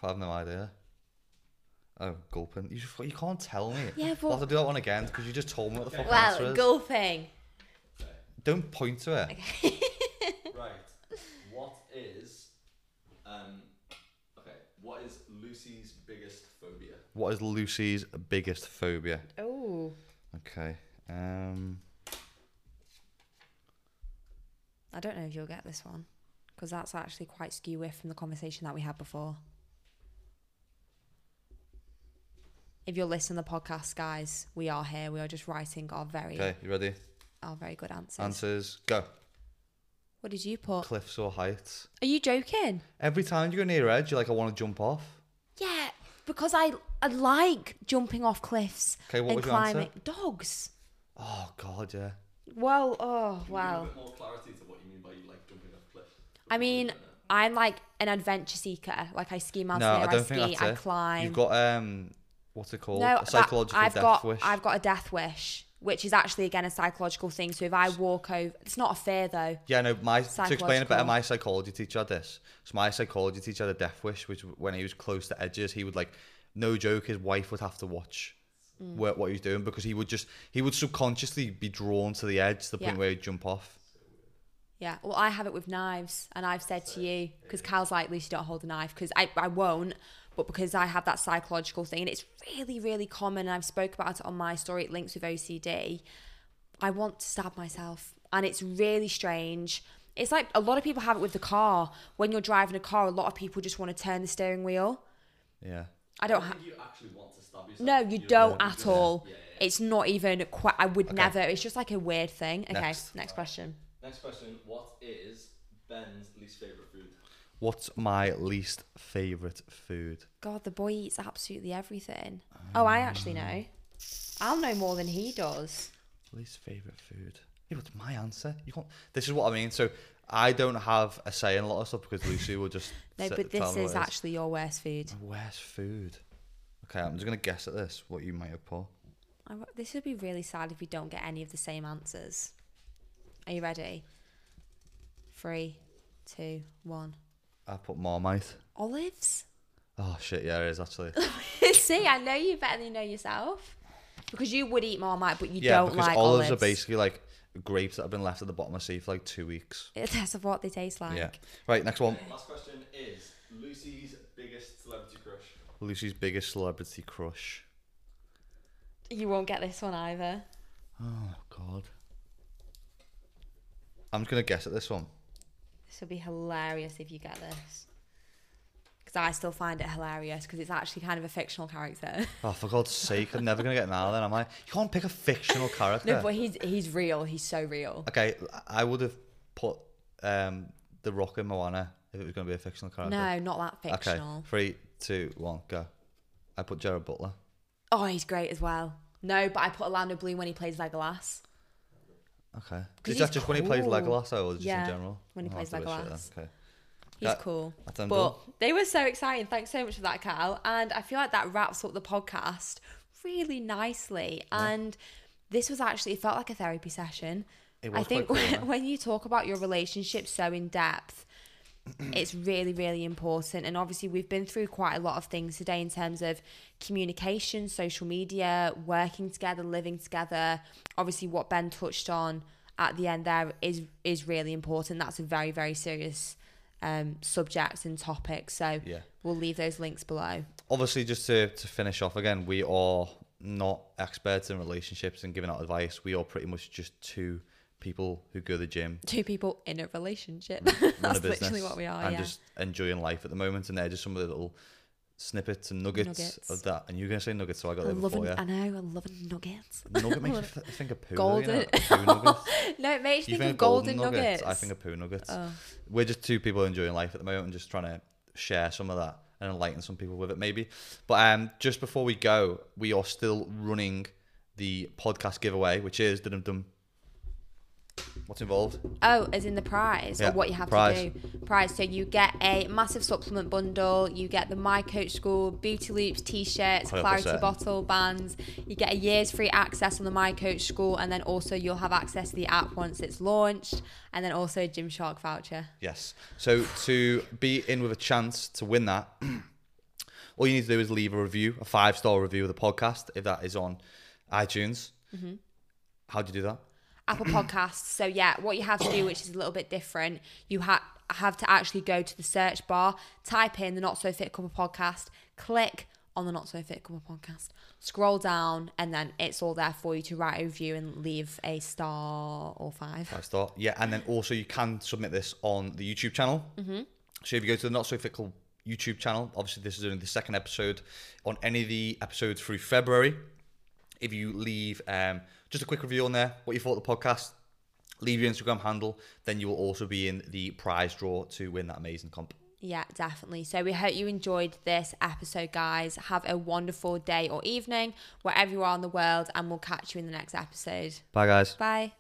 I have no idea. Oh, gulping. You, just, you can't tell me. Yeah, I'll but have to do that one again because you just told me what the fuck the well, answer is. golfing. Okay. Don't point to it. right. What is um okay, what is Lucy's biggest phobia? What is Lucy's biggest phobia? Oh. Okay. Um. I don't know if you'll get this one because that's actually quite skew with from the conversation that we had before. If you're listening to the podcast, guys, we are here. We are just writing our very, Okay, you ready? our very good answers. Answers go. What did you put? Cliffs or heights? Are you joking? Every time you go near edge, you're like, I want to jump off. Yeah, because I I like jumping off cliffs Okay, what and was your answer? climbing. Dogs. Oh God, yeah. Well, oh Can wow. bit more clarity to what you mean by you like jumping off cliffs? I mean, I'm like an adventure seeker. Like I ski No, mountaineer, I I, don't ski, think that's I it. climb. You've got um, what's it called? no, a that- psychological I've death got wish. I've got a death wish, which is actually again a psychological thing. So if I walk over, it's not a fear though. Yeah, no. My to explain it better, Psychological. my psychology teacher had this. So my psychology teacher had a death wish, which when he was close to edges, he would like, no joke, his wife would have to watch Mm. what, what he was doing because he would just he would subconsciously be drawn to the edge to the point Yeah. where he'd jump off. Yeah, well, I have it with knives, and I've said to you because Cal's like, Lucy, don't hold a knife because I, I won't, but because I have that psychological thing, and it's really, really common. And I've spoke about it on my story. It links with OCD. I want to stab myself, and it's really strange. It's like a lot of people have it with the car. When you're driving a car, a lot of people just want to turn the steering wheel. Yeah. I don't have. you actually want to stab yourself. No, you You're don't at good all. Yeah, yeah, yeah. It's not even quite. I would Okay. never. It's just like a weird thing. Okay, Next. next question. Next question: What is Ben's least favorite food? What's my least favorite food? God, the boy eats absolutely everything. Ah. Oh, I actually know. I'll know more than he does. Least favorite food. Yeah, it's my answer. You can't. This is what I mean. So I don't have a say in a lot of stuff because Lucy will just. No, sit- but tell this me is it actually your worst food. Worst food. Okay, I'm just gonna guess at this. What you might have put. I, wa- this would be really sad if we don't get any of the same answers. Are you ready? Three, two, one. I put Marmite. Olives? Oh shit! Yeah, it is actually. See, I know you better than you know yourself. Because you would eat Marmite, but you yeah, don't because like olives, olives. are basically like grapes that have been left at the bottom of the sea for like two weeks. That's what they taste like. Yeah. Right. Next one. Last question is Lucy's biggest celebrity crush. Lucy's biggest celebrity crush. You won't get this one either. Oh God. I'm just gonna guess at this one. This would be hilarious if you get this. Because I still find it hilarious because it's actually kind of a fictional character. Oh, for God's sake! I'm never gonna get now. Then am I? You can't pick a fictional character. no, but he's he's real. He's so real. Okay, I would have put um, the Rock in Moana if it was gonna be a fictional character. No, not that fictional. Okay. Three, two, one, go. I put Gerard Butler. Oh, he's great as well. No, but I put Orlando Bloom when he plays Legolas. Okay. 'Cause Is that he's just when he plays cool. Legolas though, or just Yeah, in general? when he I'll plays have to wish it then. Legolas. Okay. He's That- cool. That's But done. they were so exciting. Thanks so much for that, Cal. And I feel like that wraps up the podcast really nicely. And this was actually, it felt like a therapy session. It I think quite cool, when, when you talk about your relationship so in depth, it's really, really important. And obviously, we've been through quite a lot of things today in terms of communication, social media, working together, living together. Obviously, what Ben touched on at the end there is is really important. That's a very, very serious um, subject and topic. So Yeah. we'll leave those links below. Obviously, just to, to finish off again, we are not experts in relationships and giving out advice. We are pretty much just two people who go to the gym, Two people in a relationship. run a That's business, literally what we are. and yeah. just enjoying life at the moment. And they're just some of the little snippets and nuggets, Nuggets. of that. And you're going to say nuggets, so I got I there love before, it. yeah. I know. I love nuggets. Nugget makes you th- think of poo. Golden. You know? Poo nuggets. No, it makes You you think of of golden nuggets. I think of poo nuggets. Oh. We're just two people enjoying life at the moment and just trying to share some of that and enlighten some people with it, maybe. But um, just before we go, we are still running the podcast giveaway, which is dum dum. What's involved? Oh, as in the prize Yeah, or what you have prize. to do. Prize. So you get a massive supplement bundle. You get the My Coach School Booty Loops t-shirts, 100%. Clarity Bottle bands. You get a year's free access on the My Coach School, and then also you'll have access to the app once it's launched, and then also a Gymshark voucher. Yes. So to be in with a chance to win that, all you need to do is leave a review, a five star review of the podcast, if that is on iTunes. Mm-hmm. How do you do that? Apple Podcasts. So yeah, what you have to do, which is a little bit different, you have have to actually go to the search bar, type in the Not So Fit Couple podcast, click on the Not So Fit Couple podcast, scroll down, and then it's all there for you to write a review and leave a star or five. Five star. Yeah, and then also you can submit this on the YouTube channel. Mm-hmm. So if you go to the Not So Fit Couple YouTube channel, obviously this is only the second episode on any of the episodes through February. If you leave um, just a quick review on there, what you thought of the podcast, leave your Instagram handle, then you will also be in the prize draw to win that amazing comp. Yeah, definitely. So we hope you enjoyed this episode, guys. Have a wonderful day or evening wherever you are in the world, and we'll catch you in the next episode. Bye, guys. Bye.